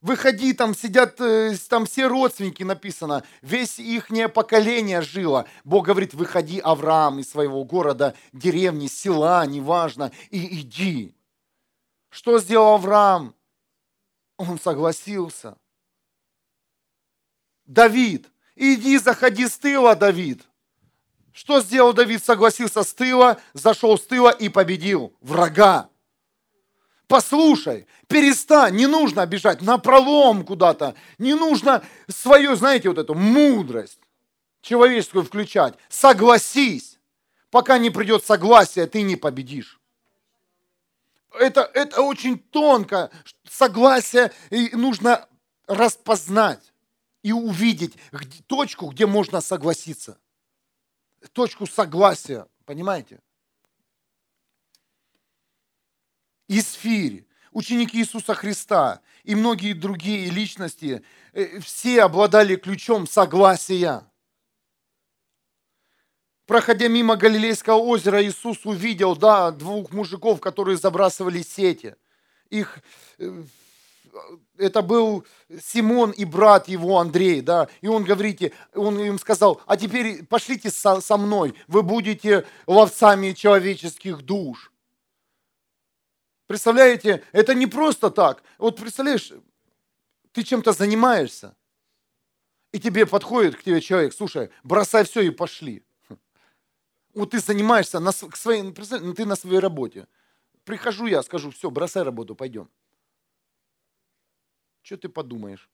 Выходи, там сидят, э, там все родственники написано, весь их поколение жило. Бог говорит, выходи, Авраам, из своего города, деревни, села, неважно, и иди. Что сделал Авраам? Он согласился. Давид, иди, заходи с тыла, Давид. Что сделал Давид? Согласился с тыла, зашел с тыла и победил врага послушай, перестань, не нужно бежать на пролом куда-то, не нужно свою, знаете, вот эту мудрость человеческую включать. Согласись, пока не придет согласие, ты не победишь. Это, это очень тонко. Согласие и нужно распознать и увидеть точку, где можно согласиться. Точку согласия, понимаете? Исфирь, ученики Иисуса Христа и многие другие личности, э, все обладали ключом согласия. Проходя мимо Галилейского озера, Иисус увидел да, двух мужиков, которые забрасывали сети. Их, э, это был Симон и брат его Андрей, да, и он говорит, он им сказал, а теперь пошлите со, со мной, вы будете ловцами человеческих душ. Представляете, это не просто так. Вот представляешь, ты чем-то занимаешься, и тебе подходит к тебе человек, слушай, бросай все и пошли. Вот ты занимаешься на своей, ну, ты на своей работе. Прихожу я, скажу, все, бросай работу, пойдем. Что ты подумаешь?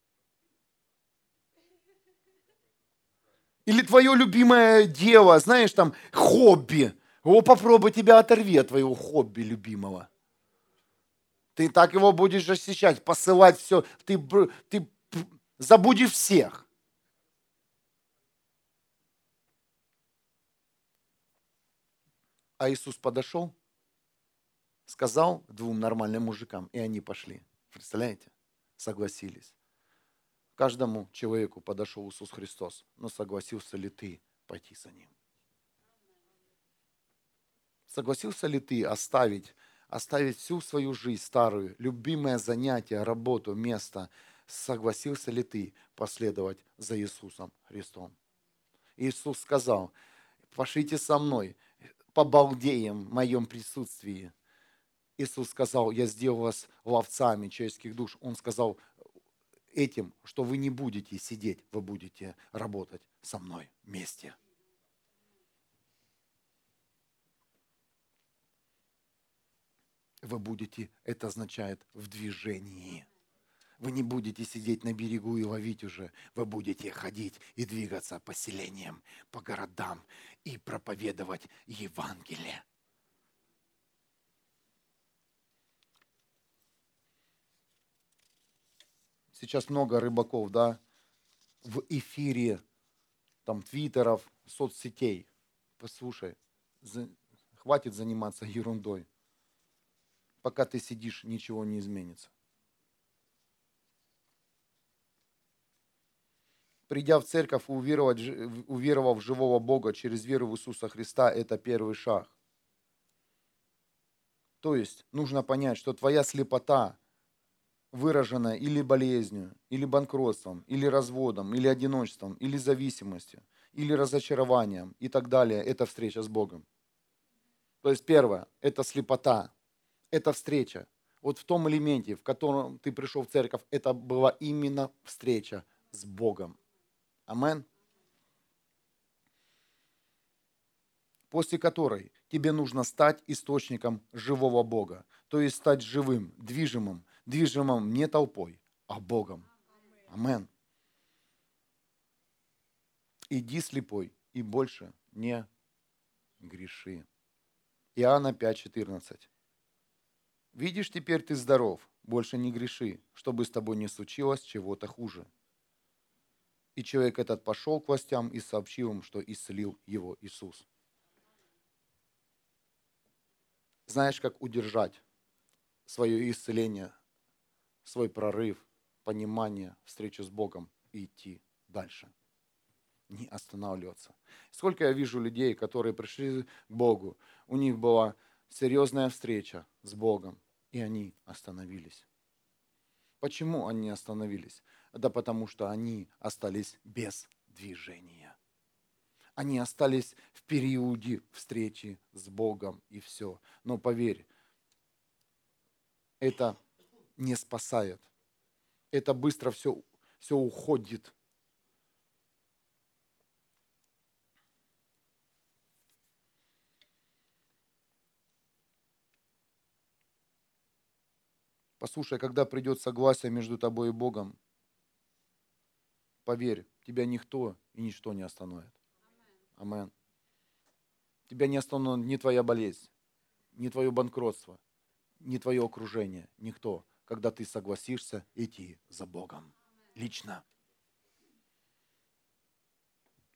Или твое любимое дело, знаешь, там, хобби. О, попробуй тебя оторви от твоего хобби любимого. Ты так его будешь защищать, посылать все. Ты, ты забудешь всех. А Иисус подошел, сказал двум нормальным мужикам, и они пошли. Представляете? Согласились. Каждому человеку подошел Иисус Христос, но согласился ли ты пойти за ним? Согласился ли ты оставить оставить всю свою жизнь старую, любимое занятие, работу, место, согласился ли ты последовать за Иисусом Христом? Иисус сказал, пошлите со мной, побалдеем в моем присутствии. Иисус сказал, я сделал вас ловцами человеческих душ. Он сказал этим, что вы не будете сидеть, вы будете работать со мной вместе. Вы будете, это означает в движении. Вы не будете сидеть на берегу и ловить уже. Вы будете ходить и двигаться по селениям, по городам и проповедовать Евангелие. Сейчас много рыбаков, да, в эфире, там, твиттеров, соцсетей. Послушай, хватит заниматься ерундой пока ты сидишь, ничего не изменится. Придя в церковь и уверовав, в живого Бога через веру в Иисуса Христа, это первый шаг. То есть нужно понять, что твоя слепота, выраженная или болезнью, или банкротством, или разводом, или одиночеством, или зависимостью, или разочарованием и так далее, это встреча с Богом. То есть первое, это слепота, это встреча. вот в том элементе, в котором ты пришел в церковь, это была именно встреча с Богом. Амен. После которой тебе нужно стать источником живого Бога. То есть стать живым, движимым, движимым не толпой, а Богом. Амен. Иди слепой и больше не греши. Иоанна 5,14. Видишь, теперь ты здоров, больше не греши, чтобы с тобой не случилось чего-то хуже. И человек этот пошел к властям и сообщил им, что исцелил его Иисус. Знаешь, как удержать свое исцеление, свой прорыв, понимание, встречу с Богом и идти дальше. Не останавливаться. Сколько я вижу людей, которые пришли к Богу, у них была серьезная встреча с Богом, и они остановились. Почему они остановились? Да потому что они остались без движения. Они остались в периоде встречи с Богом и все. Но поверь, это не спасает. Это быстро все, все уходит. Послушай, когда придет согласие между тобой и Богом, поверь, тебя никто и ничто не остановит. Амен. Тебя не остановит ни твоя болезнь, ни твое банкротство, ни твое окружение, никто, когда ты согласишься идти за Богом лично.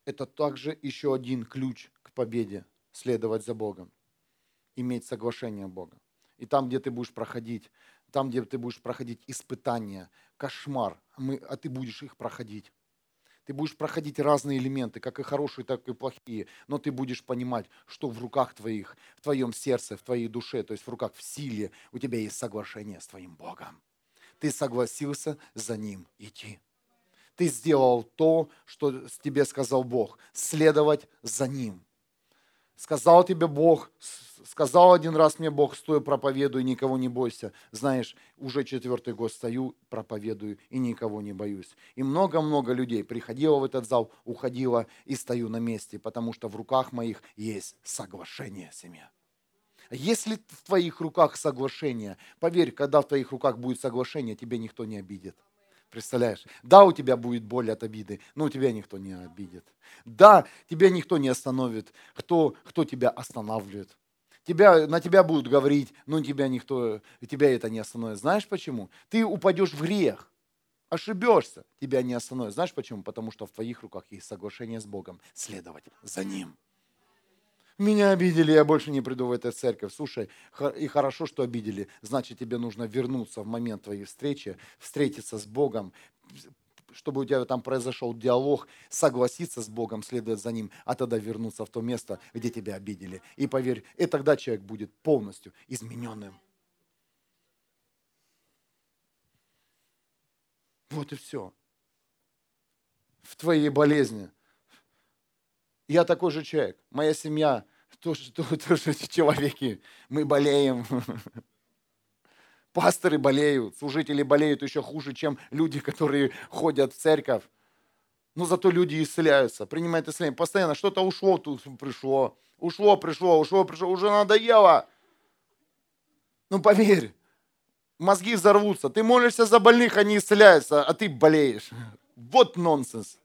Это также еще один ключ к победе, следовать за Богом, иметь соглашение Бога. И там, где ты будешь проходить там, где ты будешь проходить испытания, кошмар, мы, а ты будешь их проходить. Ты будешь проходить разные элементы, как и хорошие, так и плохие, но ты будешь понимать, что в руках твоих, в твоем сердце, в твоей душе, то есть в руках, в силе, у тебя есть соглашение с твоим Богом. Ты согласился за Ним идти. Ты сделал то, что тебе сказал Бог, следовать за Ним. Сказал тебе Бог, сказал один раз мне Бог, стой, проповедуй, никого не бойся. Знаешь, уже четвертый год стою, проповедую и никого не боюсь. И много-много людей приходило в этот зал, уходило и стою на месте, потому что в руках моих есть соглашение семья. Если в твоих руках соглашение, поверь, когда в твоих руках будет соглашение, тебе никто не обидит. Представляешь? Да, у тебя будет боль от обиды, но у тебя никто не обидит. Да, тебя никто не остановит. Кто, кто тебя останавливает? Тебя, на тебя будут говорить, но тебя никто, тебя это не остановит. Знаешь почему? Ты упадешь в грех, ошибешься, тебя не остановит. Знаешь почему? Потому что в твоих руках есть соглашение с Богом, следовать за Ним. Меня обидели, я больше не приду в эту церковь. Слушай, и хорошо, что обидели. Значит, тебе нужно вернуться в момент твоей встречи, встретиться с Богом, чтобы у тебя там произошел диалог, согласиться с Богом, следовать за Ним, а тогда вернуться в то место, где тебя обидели. И поверь, и тогда человек будет полностью измененным. Вот и все. В твоей болезни. Я такой же человек. Моя семья тоже, тоже, тоже человеки, мы болеем. Пасторы болеют, служители болеют еще хуже, чем люди, которые ходят в церковь. Но зато люди исцеляются, принимают исцеление. Постоянно что-то ушло, тут пришло, ушло, пришло, ушло, пришло, уже надоело. Ну поверь, мозги взорвутся. Ты молишься за больных, они исцеляются, а ты болеешь. Вот нонсенс.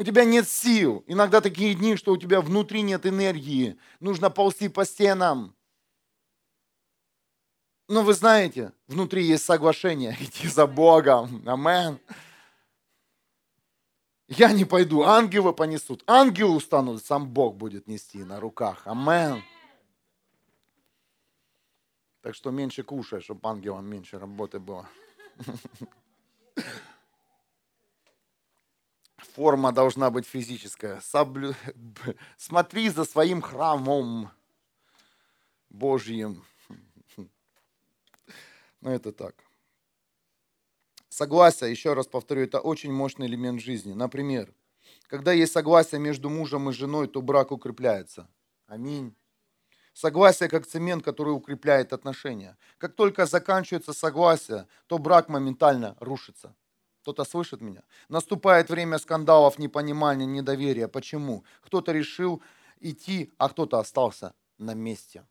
У тебя нет сил. Иногда такие дни, что у тебя внутри нет энергии. Нужно ползти по стенам. Но вы знаете, внутри есть соглашение идти за Богом. Амен. Я не пойду, ангелы понесут. Ангелы устанут, сам Бог будет нести на руках. Амен. Так что меньше кушай, чтобы ангелам меньше работы было. форма должна быть физическая. Соблю... Смотри за своим храмом Божьим. Ну, это так. Согласие, еще раз повторю, это очень мощный элемент жизни. Например, когда есть согласие между мужем и женой, то брак укрепляется. Аминь. Согласие как цемент, который укрепляет отношения. Как только заканчивается согласие, то брак моментально рушится. Кто-то слышит меня? Наступает время скандалов, непонимания, недоверия. Почему? Кто-то решил идти, а кто-то остался на месте.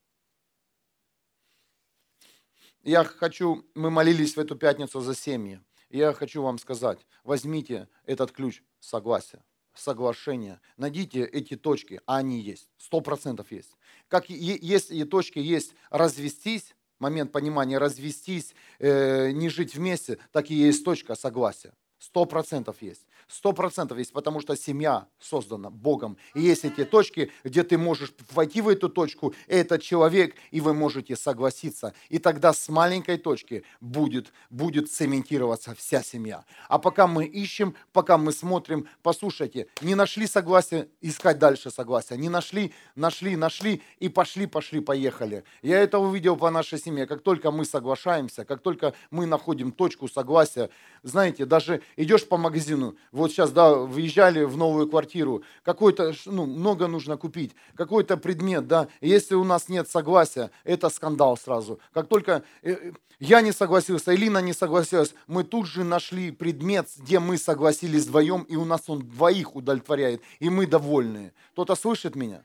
Я хочу, мы молились в эту пятницу за семьи. Я хочу вам сказать, возьмите этот ключ согласия, соглашения, найдите эти точки, а они есть, сто процентов есть. Как если точки есть развестись, момент понимания развестись, э, не жить вместе, так и есть точка согласия. Сто процентов есть. Сто процентов есть, потому что семья создана Богом. И есть эти точки, где ты можешь войти в эту точку, этот человек, и вы можете согласиться. И тогда с маленькой точки будет, будет цементироваться вся семья. А пока мы ищем, пока мы смотрим, послушайте, не нашли согласия, искать дальше согласия. Не нашли, нашли, нашли, и пошли, пошли, поехали. Я это увидел по нашей семье. Как только мы соглашаемся, как только мы находим точку согласия, знаете, даже идешь по магазину, вот сейчас, да, въезжали в новую квартиру, какой-то, ну, много нужно купить, какой-то предмет, да, если у нас нет согласия, это скандал сразу. Как только э, я не согласился, Элина не согласилась, мы тут же нашли предмет, где мы согласились вдвоем, и у нас он двоих удовлетворяет, и мы довольны. Кто-то слышит меня?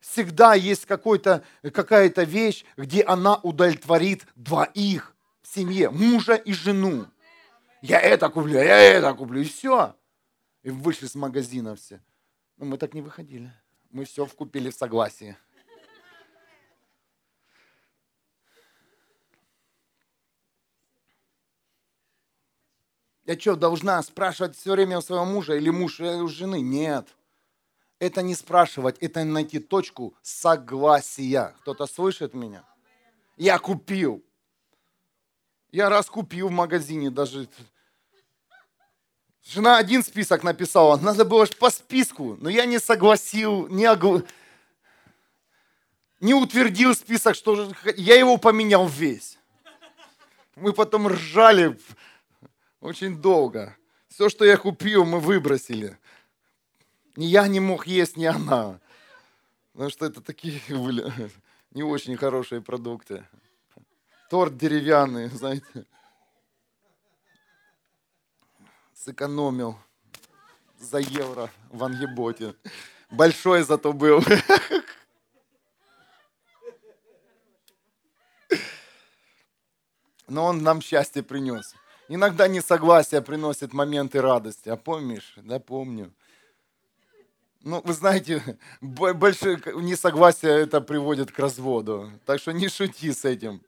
Всегда есть какая-то вещь, где она удовлетворит двоих семье, мужа и жену. Я это куплю, я это куплю, и все. И вышли с магазина все. Но мы так не выходили. Мы все вкупили в согласии. Я что, должна спрашивать все время у своего мужа или муж у жены? Нет. Это не спрашивать, это найти точку согласия. Кто-то слышит меня? Я купил. Я раз купил в магазине даже. Жена один список написала, надо было по списку, но я не согласил, не, огл... не утвердил список, что я его поменял весь. Мы потом ржали очень долго. Все, что я купил, мы выбросили. Ни я не мог есть, ни она. Потому что это такие были не очень хорошие продукты торт деревянный, знаете. Сэкономил за евро в Ангеботе. Большой зато был. Но он нам счастье принес. Иногда несогласие приносит моменты радости. А помнишь? Да, помню. Ну, вы знаете, большое несогласие это приводит к разводу. Так что не шути с этим.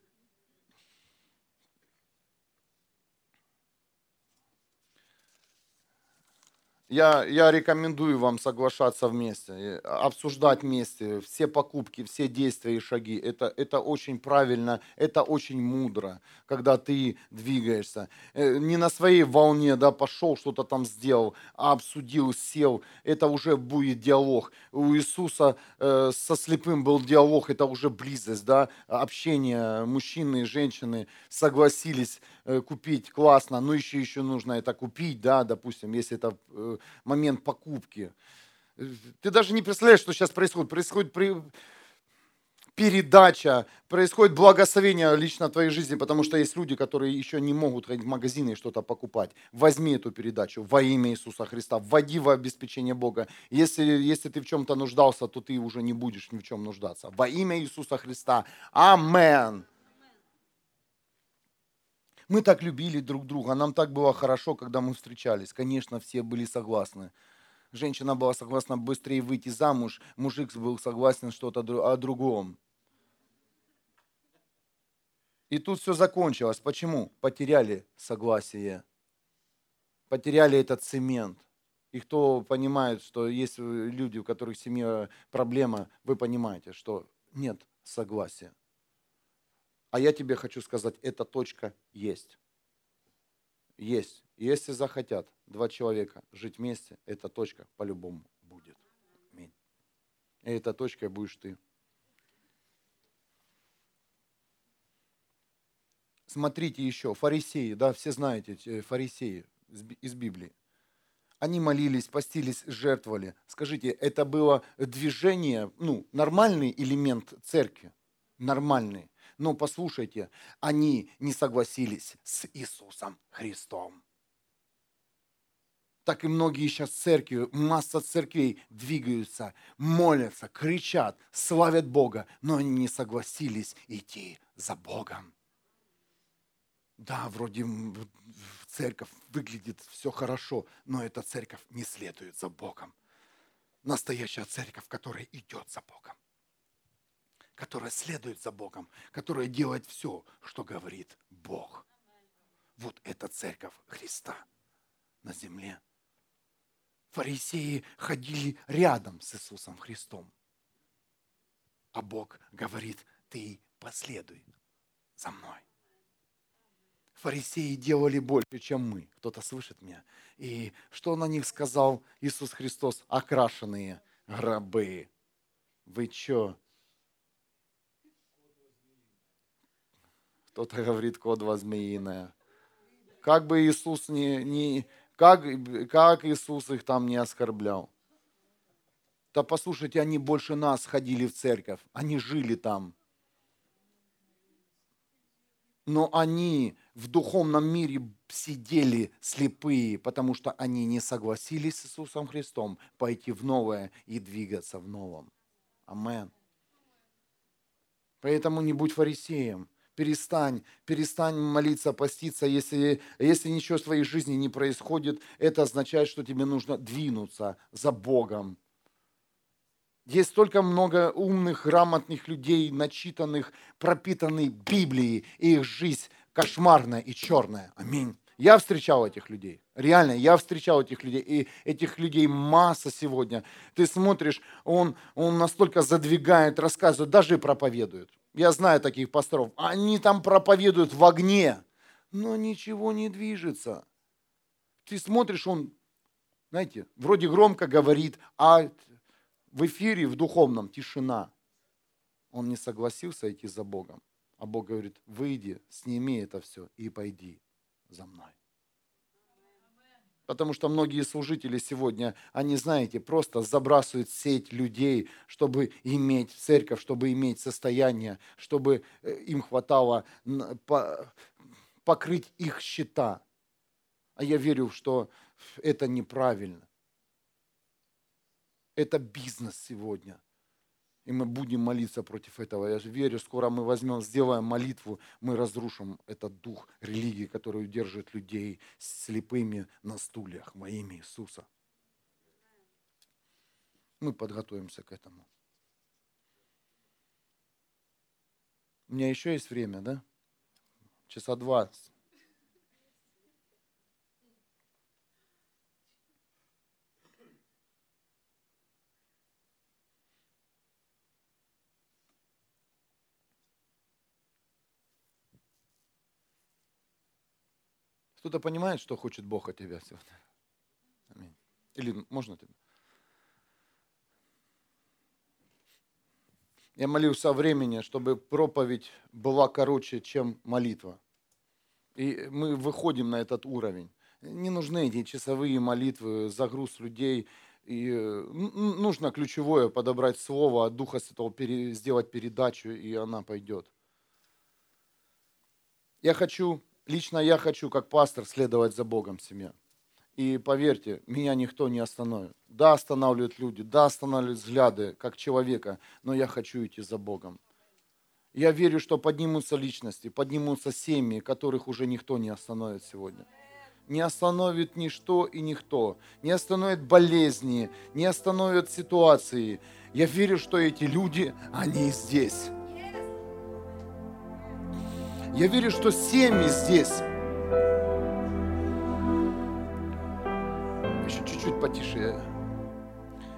Я, я рекомендую вам соглашаться вместе, обсуждать вместе все покупки, все действия и шаги. Это, это очень правильно, это очень мудро, когда ты двигаешься. Э, не на своей волне да, пошел, что-то там сделал, а обсудил, сел. Это уже будет диалог. У Иисуса э, со слепым был диалог, это уже близость, да, общение. Мужчины и женщины согласились Э, купить, классно, но еще, еще нужно это купить, да, допустим, если это э, момент покупки. Ты даже не представляешь, что сейчас происходит. Происходит при... передача, происходит благословение лично в твоей жизни, потому что есть люди, которые еще не могут ходить в магазины и что-то покупать. Возьми эту передачу во имя Иисуса Христа, вводи в обеспечение Бога. Если, если ты в чем-то нуждался, то ты уже не будешь ни в чем нуждаться. Во имя Иисуса Христа. Амен. Мы так любили друг друга, нам так было хорошо, когда мы встречались. Конечно, все были согласны. Женщина была согласна быстрее выйти замуж, мужик был согласен что-то о другом. И тут все закончилось. Почему? Потеряли согласие. Потеряли этот цемент. И кто понимает, что есть люди, у которых в семье проблема, вы понимаете, что нет согласия. А я тебе хочу сказать, эта точка есть. Есть. Если захотят два человека жить вместе, эта точка по-любому будет. Аминь. И этой точкой будешь ты. Смотрите еще, фарисеи, да, все знаете, фарисеи из Библии. Они молились, постились, жертвовали. Скажите, это было движение, ну, нормальный элемент церкви? Нормальный. Но послушайте, они не согласились с Иисусом Христом. Так и многие сейчас церкви, масса церквей двигаются, молятся, кричат, славят Бога, но они не согласились идти за Богом. Да, вроде церковь выглядит все хорошо, но эта церковь не следует за Богом. Настоящая церковь, которая идет за Богом которая следует за Богом, которая делает все, что говорит Бог. Вот это церковь Христа на земле. Фарисеи ходили рядом с Иисусом Христом. А Бог говорит, ты последуй за мной. Фарисеи делали больше, чем мы. Кто-то слышит меня? И что на них сказал Иисус Христос? Окрашенные гробы. Вы что, Кто-то говорит кодва змеиная. Как бы Иисус не, не как, как Иисус их там не оскорблял. Да послушайте, они больше нас ходили в церковь, они жили там. Но они в духовном мире сидели слепые, потому что они не согласились с Иисусом Христом пойти в новое и двигаться в новом. Амен. Поэтому не будь фарисеем перестань, перестань молиться, поститься. Если, если ничего в твоей жизни не происходит, это означает, что тебе нужно двинуться за Богом. Есть столько много умных, грамотных людей, начитанных, пропитанных Библией, и их жизнь кошмарная и черная. Аминь. Я встречал этих людей. Реально, я встречал этих людей. И этих людей масса сегодня. Ты смотришь, он, он настолько задвигает, рассказывает, даже проповедует. Я знаю таких пасторов. Они там проповедуют в огне, но ничего не движется. Ты смотришь, он, знаете, вроде громко говорит, а в эфире, в духовном тишина. Он не согласился идти за Богом. А Бог говорит, выйди, сними это все и пойди за мной. Потому что многие служители сегодня, они, знаете, просто забрасывают сеть людей, чтобы иметь церковь, чтобы иметь состояние, чтобы э, им хватало покрыть их счета. А я верю, что это неправильно. Это бизнес сегодня. И мы будем молиться против этого. Я же верю, скоро мы возьмем, сделаем молитву, мы разрушим этот дух религии, который удерживает людей слепыми на стульях во имя Иисуса. Мы подготовимся к этому. У меня еще есть время, да? Часа два. Кто-то понимает, что хочет Бог от тебя сегодня? Аминь. Или можно тебе? Я молился о времени, чтобы проповедь была короче, чем молитва. И мы выходим на этот уровень. Не нужны эти часовые молитвы, загруз людей. И нужно ключевое подобрать слово от Духа Святого, сделать передачу, и она пойдет. Я хочу Лично я хочу, как пастор, следовать за Богом в семье. И поверьте, меня никто не остановит. Да, останавливают люди, да, останавливают взгляды, как человека, но я хочу идти за Богом. Я верю, что поднимутся личности, поднимутся семьи, которых уже никто не остановит сегодня. Не остановит ничто и никто. Не остановит болезни, не остановит ситуации. Я верю, что эти люди, они здесь. Я верю, что семьи здесь. Еще чуть-чуть потише.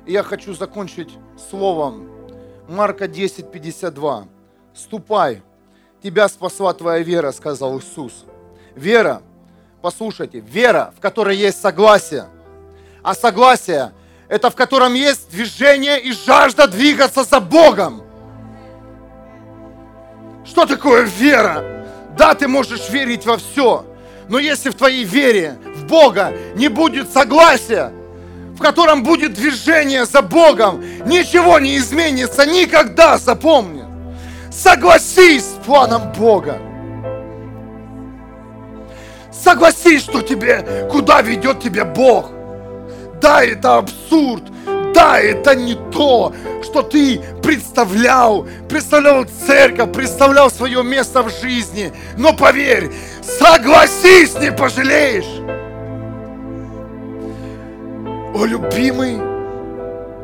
И я хочу закончить словом Марка 10, 52. «Ступай, тебя спасла твоя вера», сказал Иисус. Вера, послушайте, вера, в которой есть согласие. А согласие – это в котором есть движение и жажда двигаться за Богом. Что такое вера? Да, ты можешь верить во все, но если в твоей вере, в Бога не будет согласия, в котором будет движение за Богом, ничего не изменится никогда, запомни. Согласись с планом Бога. Согласись, что тебе, куда ведет тебя Бог. Да, это абсурд. Да, это не то, что ты представлял, представлял церковь, представлял свое место в жизни. Но поверь, согласись, не пожалеешь. О, любимый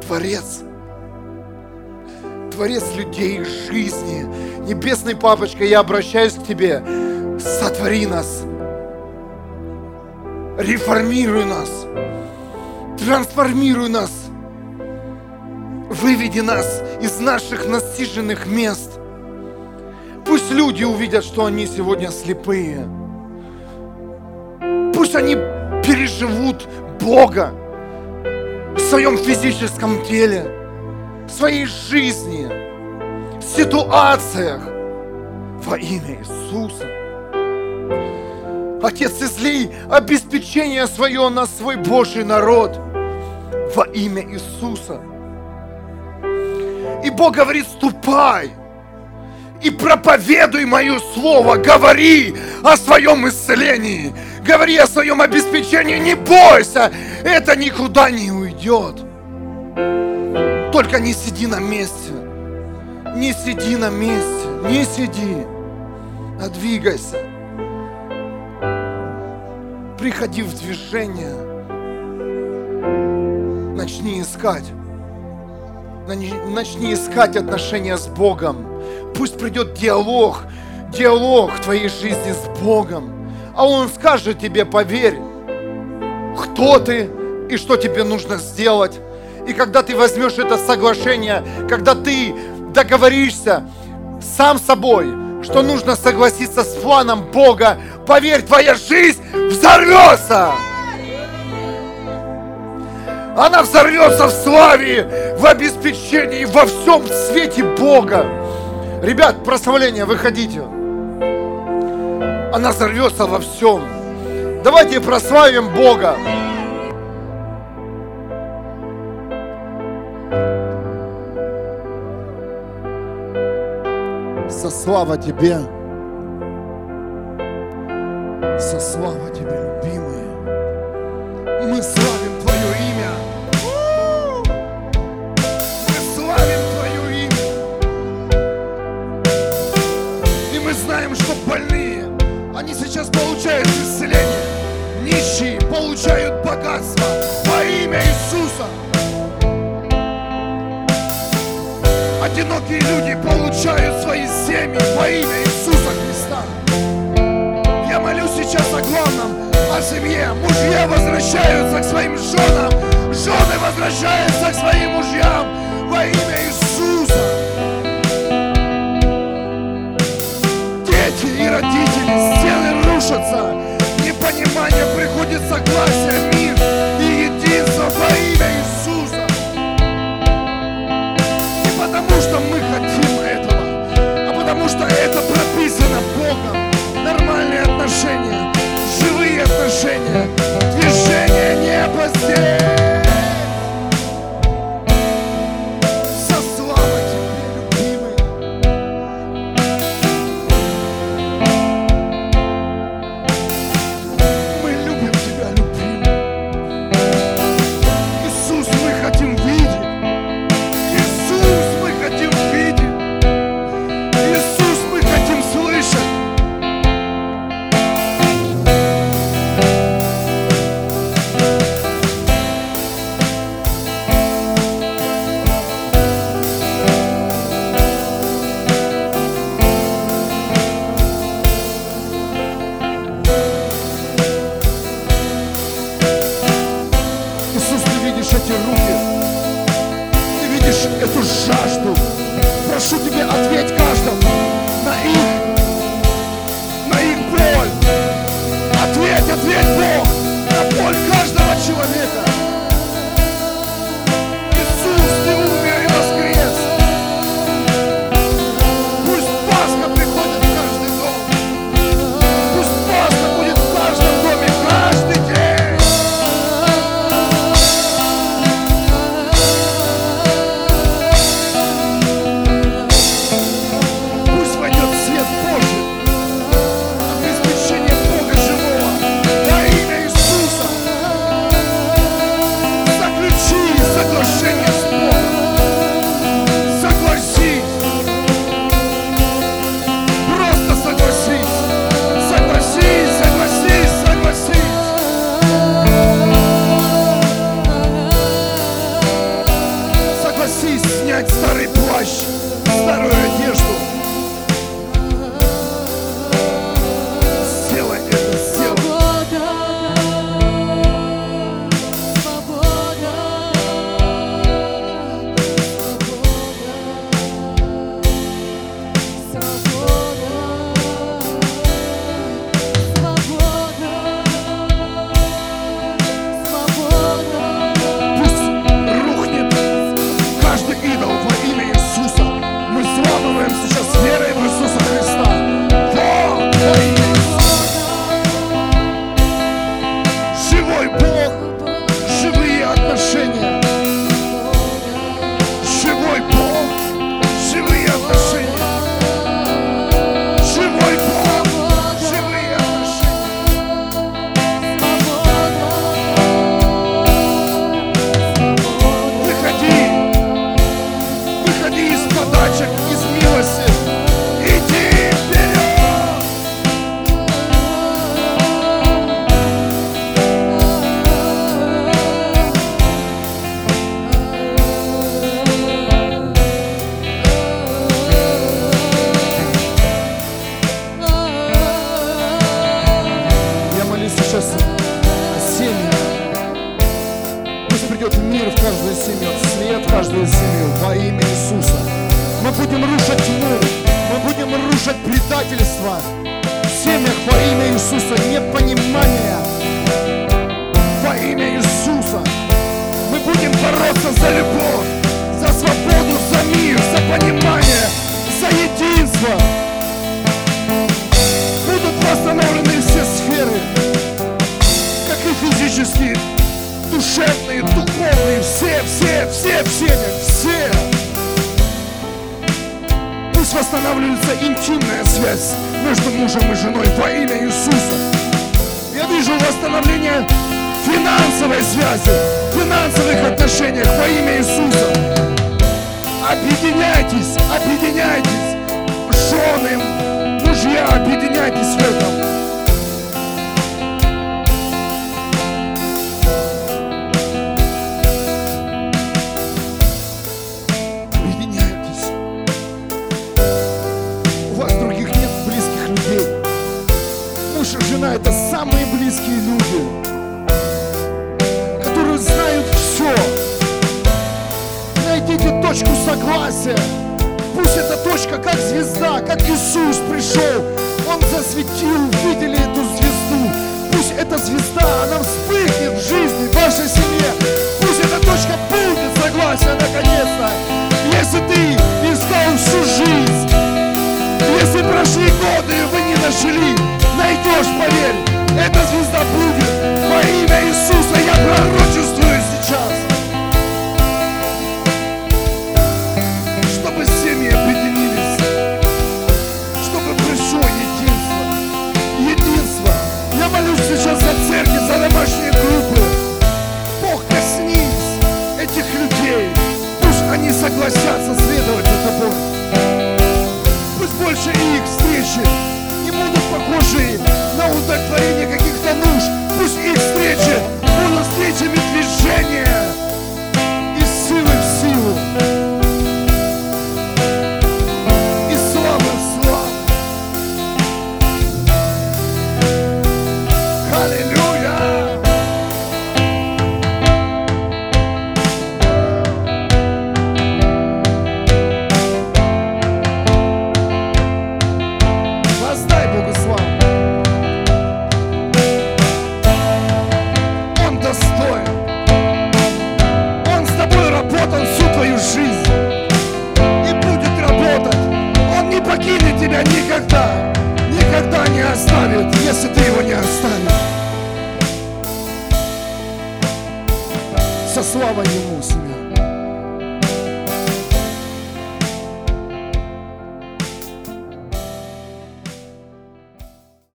Творец, Творец людей жизни, Небесный Папочка, я обращаюсь к Тебе, сотвори нас, реформируй нас, трансформируй нас, выведи нас из наших насиженных мест. Пусть люди увидят, что они сегодня слепые. Пусть они переживут Бога в своем физическом теле, в своей жизни, в ситуациях во имя Иисуса. Отец, излей обеспечение свое на свой Божий народ во имя Иисуса. И Бог говорит, ступай и проповедуй мое слово, говори о своем исцелении, говори о своем обеспечении, не бойся, это никуда не уйдет. Только не сиди на месте, не сиди на месте, не сиди, а двигайся приходи в движение. Начни искать. Начни искать отношения с Богом. Пусть придет диалог, диалог твоей жизни с Богом. А Он скажет тебе, поверь, кто ты и что тебе нужно сделать. И когда ты возьмешь это соглашение, когда ты договоришься сам собой, что нужно согласиться с планом Бога, поверь, твоя жизнь взорвется. Она взорвется в славе, в обеспечении, во всем свете Бога. Ребят, прославление, выходите. Она взорвется во всем. Давайте прославим Бога. Со слава Тебе. Со слава Тебе, любимые. Мы славим они сейчас получают исцеление. Нищие получают богатство во имя Иисуса. Одинокие люди получают свои семьи во имя Иисуса Христа. Я молюсь сейчас о главном, о семье. Мужья возвращаются к своим женам, жены возвращаются к своим мужьям во имя Иисуса. Непонимание приходит согласие, мир и единство во имя Иисуса. Не потому что мы хотим этого, а потому что это прописано Богом.